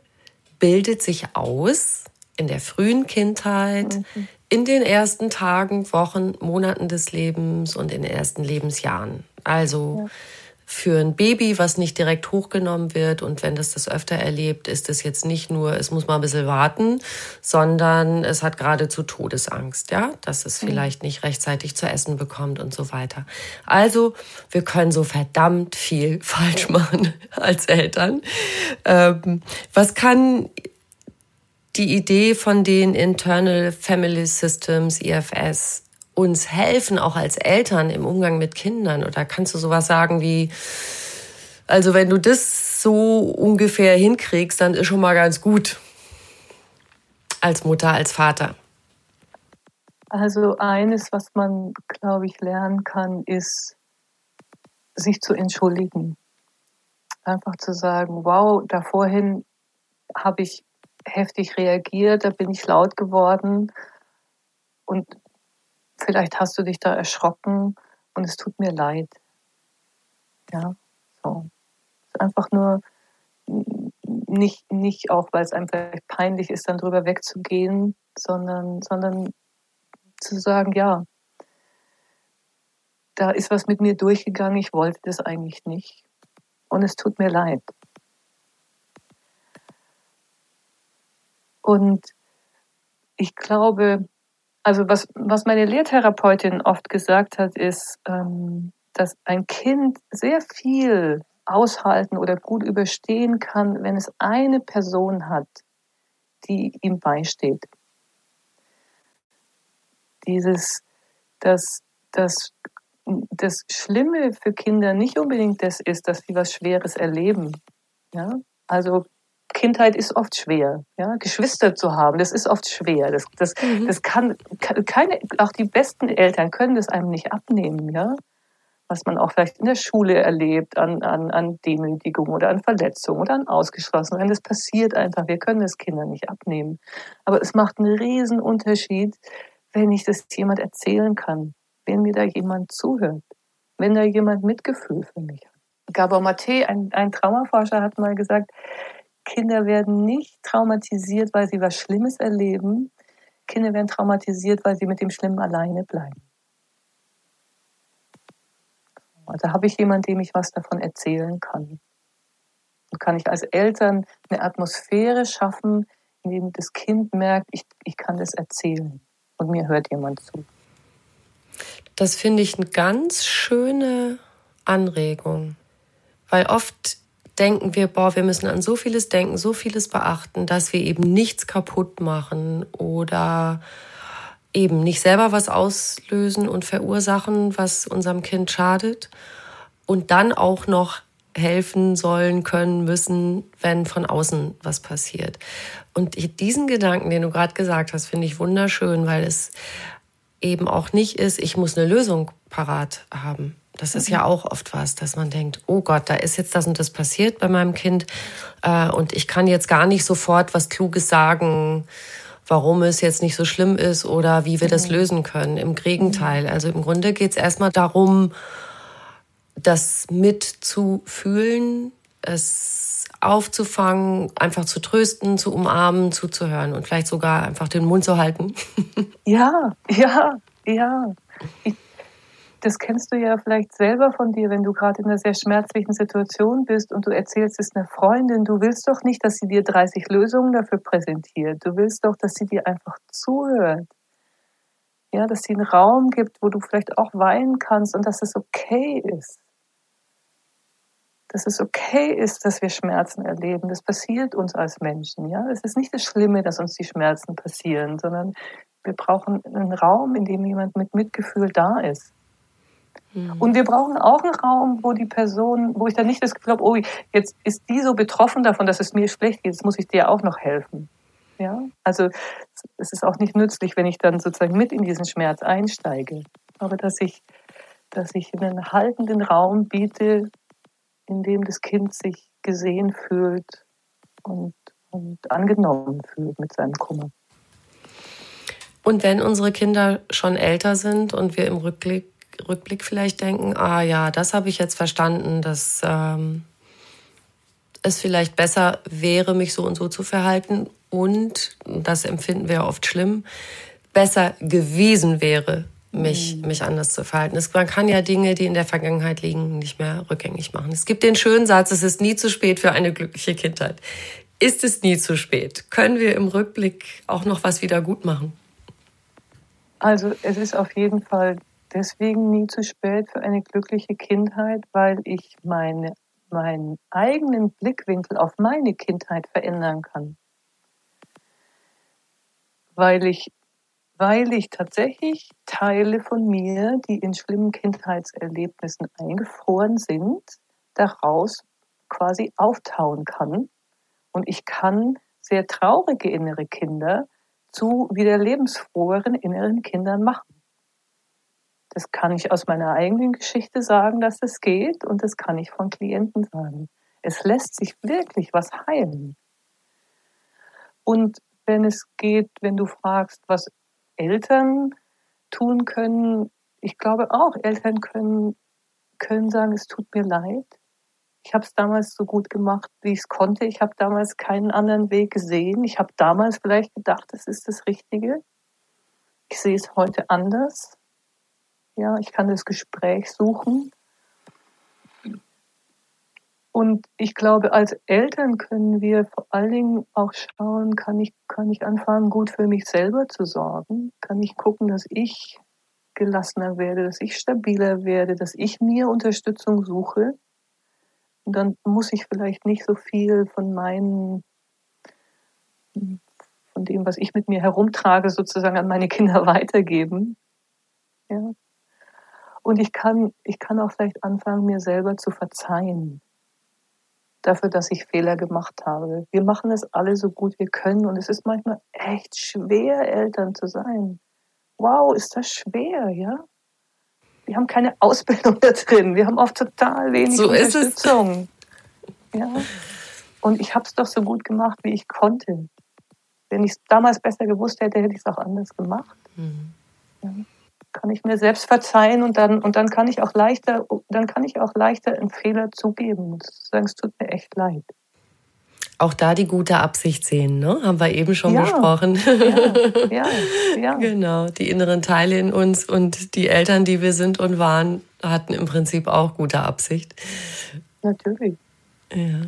bildet sich aus in der frühen Kindheit, mhm in den ersten Tagen, Wochen, Monaten des Lebens und in den ersten Lebensjahren. Also ja. für ein Baby, was nicht direkt hochgenommen wird und wenn das das öfter erlebt, ist es jetzt nicht nur, es muss mal ein bisschen warten, sondern es hat geradezu Todesangst, ja, dass es vielleicht nicht rechtzeitig zu essen bekommt und so weiter. Also wir können so verdammt viel falsch machen als Eltern. Ähm, was kann die Idee von den Internal Family Systems, IFS, uns helfen, auch als Eltern im Umgang mit Kindern? Oder kannst du sowas sagen wie, also wenn du das so ungefähr hinkriegst, dann ist schon mal ganz gut. Als Mutter, als Vater. Also eines, was man, glaube ich, lernen kann, ist, sich zu entschuldigen. Einfach zu sagen, wow, da vorhin habe ich heftig reagiert, da bin ich laut geworden und vielleicht hast du dich da erschrocken und es tut mir leid. Ja, so. Einfach nur nicht, nicht auch, weil es einfach peinlich ist, dann drüber wegzugehen, sondern, sondern zu sagen, ja, da ist was mit mir durchgegangen, ich wollte das eigentlich nicht. Und es tut mir leid. Und ich glaube, also was, was meine Lehrtherapeutin oft gesagt hat, ist, ähm, dass ein Kind sehr viel aushalten oder gut überstehen kann, wenn es eine Person hat, die ihm beisteht. Dieses, dass, dass das Schlimme für Kinder nicht unbedingt das ist, dass sie was Schweres erleben. Ja? Also Kindheit ist oft schwer. Ja? Geschwister zu haben, das ist oft schwer. Das, das, mhm. das kann keine, auch die besten Eltern können das einem nicht abnehmen. Ja? Was man auch vielleicht in der Schule erlebt, an, an, an Demütigung oder an Verletzung oder an Ausgeschlossenheit. Das passiert einfach. Wir können das Kindern nicht abnehmen. Aber es macht einen riesen Unterschied, wenn ich das jemand erzählen kann wenn mir da jemand zuhört, wenn da jemand Mitgefühl für mich hat. Gabor Mate, ein, ein Traumaforscher, hat mal gesagt, Kinder werden nicht traumatisiert, weil sie was Schlimmes erleben. Kinder werden traumatisiert, weil sie mit dem Schlimmen alleine bleiben. Da habe ich jemanden, dem ich was davon erzählen kann. Und kann ich als Eltern eine Atmosphäre schaffen, in dem das Kind merkt, ich, ich kann das erzählen und mir hört jemand zu. Das finde ich eine ganz schöne Anregung, weil oft denken wir, boah, wir müssen an so vieles denken, so vieles beachten, dass wir eben nichts kaputt machen oder eben nicht selber was auslösen und verursachen, was unserem Kind schadet und dann auch noch helfen sollen, können, müssen, wenn von außen was passiert. Und diesen Gedanken, den du gerade gesagt hast, finde ich wunderschön, weil es eben auch nicht ist, ich muss eine Lösung parat haben. Das ist ja mhm. auch oft was, dass man denkt, oh Gott, da ist jetzt das und das passiert bei meinem Kind äh, und ich kann jetzt gar nicht sofort was Kluges sagen, warum es jetzt nicht so schlimm ist oder wie wir das mhm. lösen können. Im Gegenteil. Also im Grunde geht es erstmal darum, das mitzufühlen, es aufzufangen, einfach zu trösten, zu umarmen, zuzuhören und vielleicht sogar einfach den Mund zu halten. Ja, ja, ja. Ich, das kennst du ja vielleicht selber von dir, wenn du gerade in einer sehr schmerzlichen Situation bist und du erzählst es einer Freundin, du willst doch nicht, dass sie dir 30 Lösungen dafür präsentiert. Du willst doch, dass sie dir einfach zuhört. Ja, dass sie einen Raum gibt, wo du vielleicht auch weinen kannst und dass es okay ist dass es okay ist, dass wir Schmerzen erleben. Das passiert uns als Menschen. Ja, es ist nicht das Schlimme, dass uns die Schmerzen passieren, sondern wir brauchen einen Raum, in dem jemand mit Mitgefühl da ist. Mhm. Und wir brauchen auch einen Raum, wo die Person, wo ich dann nicht das Gefühl habe, oh, jetzt ist die so betroffen davon, dass es mir schlecht geht, jetzt muss ich dir auch noch helfen. Ja, also es ist auch nicht nützlich, wenn ich dann sozusagen mit in diesen Schmerz einsteige. Aber dass ich, dass ich einen haltenden Raum biete, in dem das Kind sich gesehen fühlt und, und angenommen fühlt mit seinem Kummer. Und wenn unsere Kinder schon älter sind und wir im Rückblick, Rückblick vielleicht denken, ah ja, das habe ich jetzt verstanden, dass ähm, es vielleicht besser wäre, mich so und so zu verhalten und, das empfinden wir oft schlimm, besser gewesen wäre, mich, mhm. mich anders zu verhalten. Es, man kann ja Dinge, die in der Vergangenheit liegen, nicht mehr rückgängig machen. Es gibt den schönen Satz, es ist nie zu spät für eine glückliche Kindheit. Ist es nie zu spät? Können wir im Rückblick auch noch was wieder gut machen? Also es ist auf jeden Fall deswegen nie zu spät für eine glückliche Kindheit, weil ich meine, meinen eigenen Blickwinkel auf meine Kindheit verändern kann. Weil ich weil ich tatsächlich Teile von mir, die in schlimmen Kindheitserlebnissen eingefroren sind, daraus quasi auftauen kann. Und ich kann sehr traurige innere Kinder zu wieder lebensfroheren inneren Kindern machen. Das kann ich aus meiner eigenen Geschichte sagen, dass es geht und das kann ich von Klienten sagen. Es lässt sich wirklich was heilen. Und wenn es geht, wenn du fragst, was Eltern tun können. Ich glaube auch, Eltern können, können sagen, es tut mir leid. Ich habe es damals so gut gemacht, wie ich es konnte. Ich habe damals keinen anderen Weg gesehen. Ich habe damals vielleicht gedacht, es ist das Richtige. Ich sehe es heute anders. Ja, ich kann das Gespräch suchen. Und ich glaube, als Eltern können wir vor allen Dingen auch schauen, kann ich, kann ich anfangen, gut für mich selber zu sorgen? Kann ich gucken, dass ich gelassener werde, dass ich stabiler werde, dass ich mir Unterstützung suche? Und dann muss ich vielleicht nicht so viel von meinen, von dem, was ich mit mir herumtrage, sozusagen an meine Kinder weitergeben. Ja. Und ich kann, ich kann auch vielleicht anfangen, mir selber zu verzeihen dafür, dass ich Fehler gemacht habe. Wir machen es alle so gut wir können und es ist manchmal echt schwer, Eltern zu sein. Wow, ist das schwer, ja? Wir haben keine Ausbildung da drin. Wir haben oft total wenig so Unterstützung. Ja. Und ich habe es doch so gut gemacht, wie ich konnte. Wenn ich es damals besser gewusst hätte, hätte ich es auch anders gemacht. Mhm. Ja kann ich mir selbst verzeihen und dann, und dann kann ich auch leichter, dann kann ich auch leichter einen Fehler zugeben und sagen, es tut mir echt leid. Auch da die gute Absicht sehen, ne? Haben wir eben schon ja, besprochen. Ja, ja, ja. genau. Die inneren Teile in uns und die Eltern, die wir sind und waren, hatten im Prinzip auch gute Absicht. Natürlich. Ja.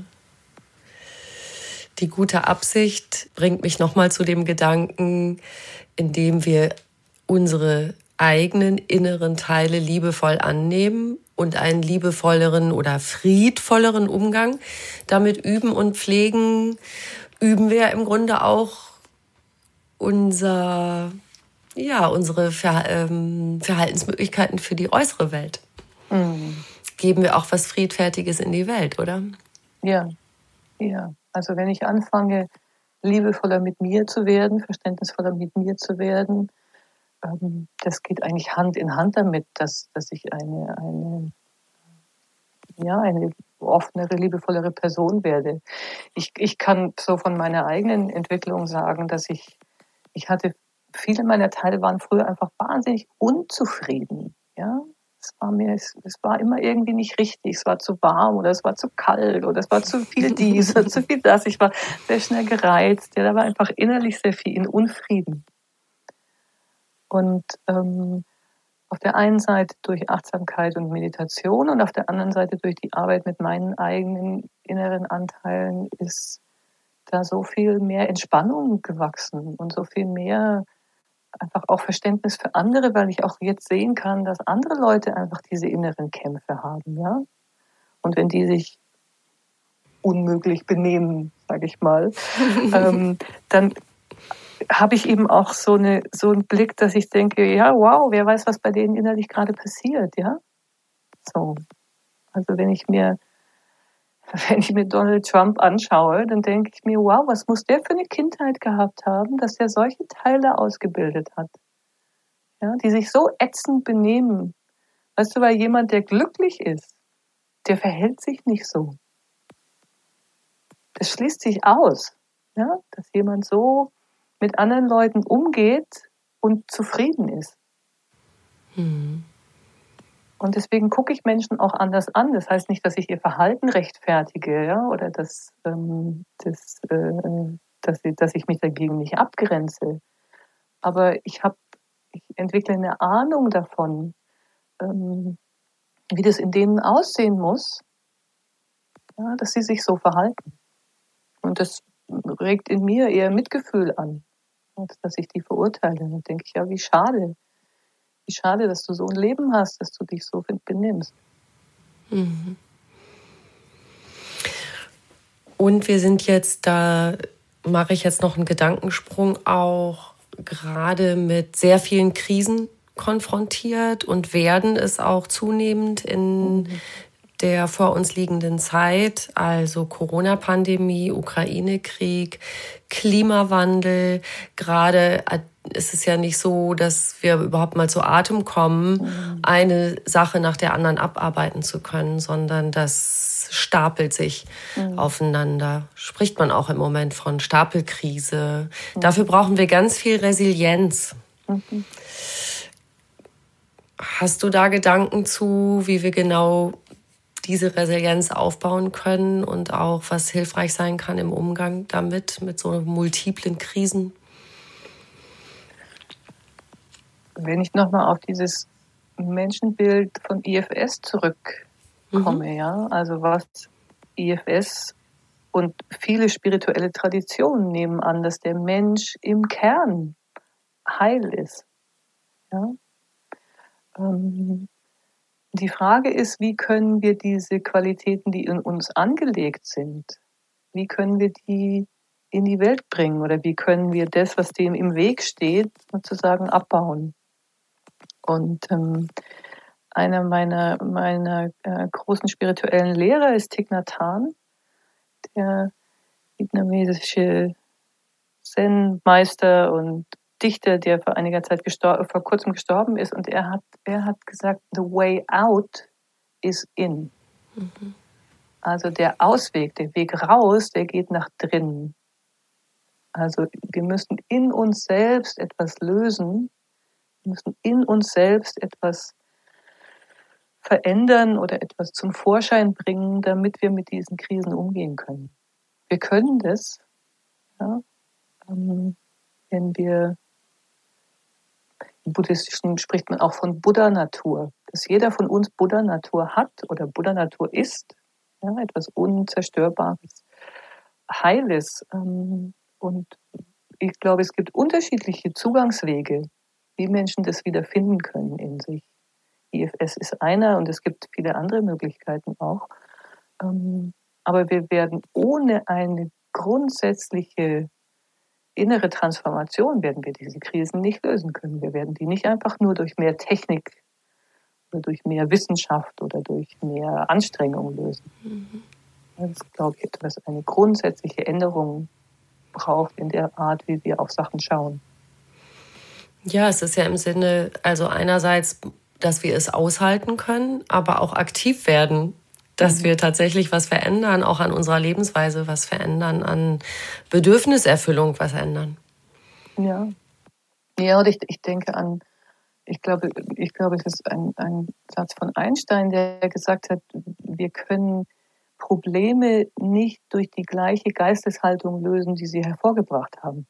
Die gute Absicht bringt mich nochmal zu dem Gedanken, indem wir unsere eigenen inneren Teile liebevoll annehmen und einen liebevolleren oder friedvolleren Umgang damit üben und pflegen, üben wir im Grunde auch unser, ja, unsere ähm, Verhaltensmöglichkeiten für die äußere Welt. Mhm. Geben wir auch was Friedfertiges in die Welt, oder? Ja, ja. Also wenn ich anfange, liebevoller mit mir zu werden, verständnisvoller mit mir zu werden, ähm, das geht eigentlich Hand in Hand damit, dass, dass ich eine, eine, ja, eine offenere, liebevollere Person werde. Ich, ich kann so von meiner eigenen Entwicklung sagen, dass ich, ich hatte, viele meiner Teile waren früher einfach wahnsinnig unzufrieden. Ja, es war mir, es, es, war immer irgendwie nicht richtig. Es war zu warm oder es war zu kalt oder es war zu viel dies oder zu viel das. Ich war sehr schnell gereizt. Ja, da war einfach innerlich sehr viel in Unfrieden. Und ähm, auf der einen Seite durch Achtsamkeit und Meditation und auf der anderen Seite durch die Arbeit mit meinen eigenen inneren Anteilen ist da so viel mehr Entspannung gewachsen und so viel mehr einfach auch Verständnis für andere, weil ich auch jetzt sehen kann, dass andere Leute einfach diese inneren Kämpfe haben, ja. Und wenn die sich unmöglich benehmen, sage ich mal, ähm, dann habe ich eben auch so, eine, so einen Blick, dass ich denke, ja, wow, wer weiß, was bei denen innerlich gerade passiert, ja? So. Also wenn ich mir, wenn ich mir Donald Trump anschaue, dann denke ich mir, wow, was muss der für eine Kindheit gehabt haben, dass er solche Teile ausgebildet hat? Ja, die sich so ätzend benehmen. Weißt du, weil jemand, der glücklich ist, der verhält sich nicht so. Das schließt sich aus, ja, dass jemand so mit anderen Leuten umgeht und zufrieden ist. Mhm. Und deswegen gucke ich Menschen auch anders an. Das heißt nicht, dass ich ihr Verhalten rechtfertige ja, oder dass, ähm, dass, äh, dass, dass ich mich dagegen nicht abgrenze. Aber ich, hab, ich entwickle eine Ahnung davon, ähm, wie das in denen aussehen muss, ja, dass sie sich so verhalten. Und das regt in mir eher Mitgefühl an dass ich die verurteile. Dann denke ich, ja, wie schade. Wie schade, dass du so ein Leben hast, dass du dich so benimmst. Mhm. Und wir sind jetzt, da mache ich jetzt noch einen Gedankensprung, auch gerade mit sehr vielen Krisen konfrontiert und werden es auch zunehmend in mhm der vor uns liegenden Zeit, also Corona-Pandemie, Ukraine-Krieg, Klimawandel. Gerade ist es ja nicht so, dass wir überhaupt mal zu Atem kommen, mhm. eine Sache nach der anderen abarbeiten zu können, sondern das stapelt sich mhm. aufeinander. Spricht man auch im Moment von Stapelkrise. Mhm. Dafür brauchen wir ganz viel Resilienz. Mhm. Hast du da Gedanken zu, wie wir genau diese Resilienz aufbauen können und auch was hilfreich sein kann im Umgang damit, mit so multiplen Krisen. Wenn ich nochmal auf dieses Menschenbild von IFS zurückkomme, mhm. ja, also was, IFS und viele spirituelle Traditionen nehmen an, dass der Mensch im Kern heil ist. Ja? Ähm, die Frage ist, wie können wir diese Qualitäten, die in uns angelegt sind, wie können wir die in die Welt bringen oder wie können wir das, was dem im Weg steht, sozusagen abbauen. Und ähm, einer meiner, meiner äh, großen spirituellen Lehrer ist Thich Nhat Hanh, der vietnamesische Zen-Meister und Dichter, der vor einiger Zeit vor kurzem gestorben ist. Und er hat, er hat gesagt, the way out is in. Mhm. Also der Ausweg, der Weg raus, der geht nach drinnen. Also wir müssen in uns selbst etwas lösen, wir müssen in uns selbst etwas verändern oder etwas zum Vorschein bringen, damit wir mit diesen Krisen umgehen können. Wir können das, ja, ähm, wenn wir Buddhistischen spricht man auch von Buddha-Natur, dass jeder von uns Buddha-Natur hat oder Buddha-Natur ist, ja, etwas Unzerstörbares, Heiles. Ähm, und ich glaube, es gibt unterschiedliche Zugangswege, wie Menschen das wieder finden können in sich. IFS ist einer und es gibt viele andere Möglichkeiten auch. Ähm, aber wir werden ohne eine grundsätzliche innere Transformation werden wir diese Krisen nicht lösen können. Wir werden die nicht einfach nur durch mehr Technik oder durch mehr Wissenschaft oder durch mehr Anstrengung lösen. Mhm. Das ist, glaube ich, etwas, eine grundsätzliche Änderung braucht in der Art, wie wir auf Sachen schauen. Ja, es ist ja im Sinne, also einerseits, dass wir es aushalten können, aber auch aktiv werden, dass mhm. wir tatsächlich was verändern, auch an unserer Lebensweise was verändern, an Bedürfniserfüllung was ändern. Ja. Ja, und ich, ich denke an, ich glaube, ich glaube, es ist ein, ein Satz von Einstein, der gesagt hat, wir können Probleme nicht durch die gleiche Geisteshaltung lösen, die sie hervorgebracht haben.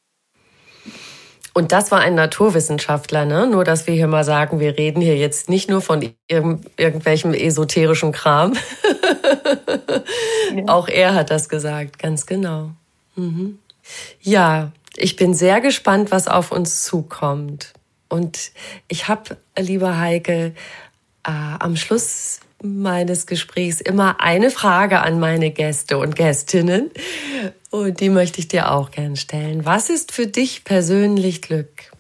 Und das war ein Naturwissenschaftler, ne? Nur, dass wir hier mal sagen, wir reden hier jetzt nicht nur von irg irgendwelchem esoterischen Kram. ja. Auch er hat das gesagt, ganz genau. Mhm. Ja, ich bin sehr gespannt, was auf uns zukommt. Und ich habe, lieber Heike, äh, am Schluss meines Gesprächs immer eine Frage an meine Gäste und Gästinnen. Und die möchte ich dir auch gern stellen. Was ist für dich persönlich Glück?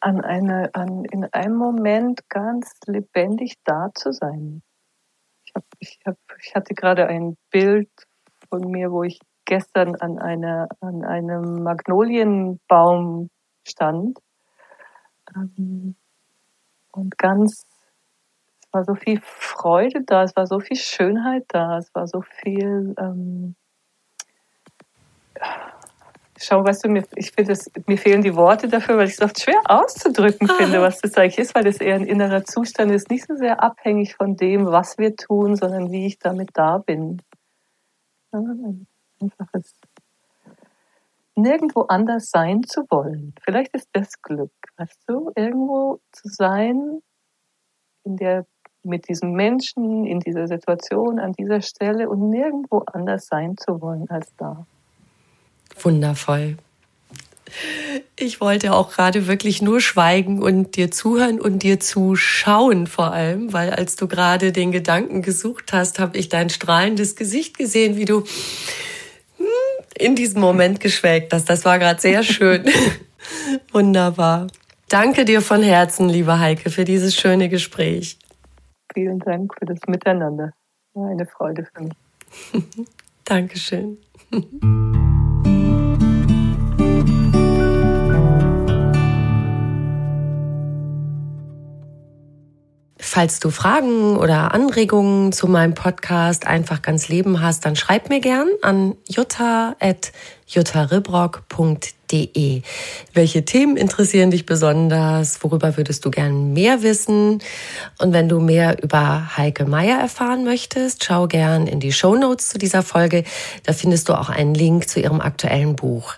An eine, an, in einem Moment ganz lebendig da zu sein. Ich, hab, ich, hab, ich hatte gerade ein Bild von mir, wo ich gestern an, einer, an einem Magnolienbaum stand. Ähm, und ganz, es war so viel Freude da, es war so viel Schönheit da, es war so viel, ähm, schau, weißt du, mir, ich finde mir fehlen die Worte dafür, weil ich es oft schwer auszudrücken finde, was das eigentlich ist, weil es eher ein innerer Zustand ist, nicht so sehr abhängig von dem, was wir tun, sondern wie ich damit da bin. Ja, einfaches nirgendwo anders sein zu wollen. Vielleicht ist das Glück, weißt du, irgendwo zu sein, in der, mit diesem Menschen, in dieser Situation, an dieser Stelle und nirgendwo anders sein zu wollen als da. Wundervoll. Ich wollte auch gerade wirklich nur schweigen und dir zuhören und dir zuschauen vor allem, weil als du gerade den Gedanken gesucht hast, habe ich dein strahlendes Gesicht gesehen, wie du in diesem Moment geschwelgt hast. Das war gerade sehr schön. Wunderbar. Danke dir von Herzen, liebe Heike, für dieses schöne Gespräch. Vielen Dank für das Miteinander. War eine Freude für mich. Dankeschön. Falls du Fragen oder Anregungen zu meinem Podcast einfach ganz Leben hast, dann schreib mir gern an jutta.juttaribrock.de. Welche Themen interessieren dich besonders? Worüber würdest du gern mehr wissen? Und wenn du mehr über Heike Meier erfahren möchtest, schau gern in die Show Notes zu dieser Folge. Da findest du auch einen Link zu ihrem aktuellen Buch.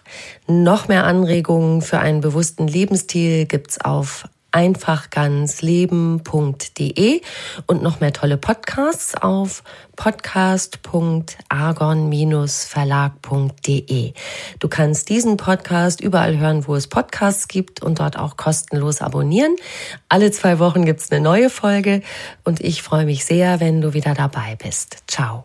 Noch mehr Anregungen für einen bewussten Lebensstil gibt's auf einfachganzleben.de und noch mehr tolle Podcasts auf podcast.argon-verlag.de. Du kannst diesen Podcast überall hören, wo es Podcasts gibt und dort auch kostenlos abonnieren. Alle zwei Wochen gibt's eine neue Folge und ich freue mich sehr, wenn du wieder dabei bist. Ciao.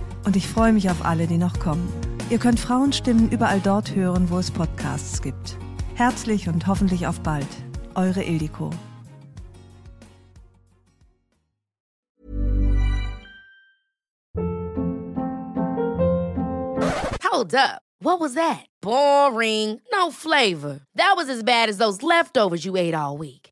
Und ich freue mich auf alle, die noch kommen. Ihr könnt Frauenstimmen überall dort hören, wo es Podcasts gibt. Herzlich und hoffentlich auf bald. Eure Ildiko. Hold up. What was that? Boring. No flavor. That was as bad as those leftovers you ate all week.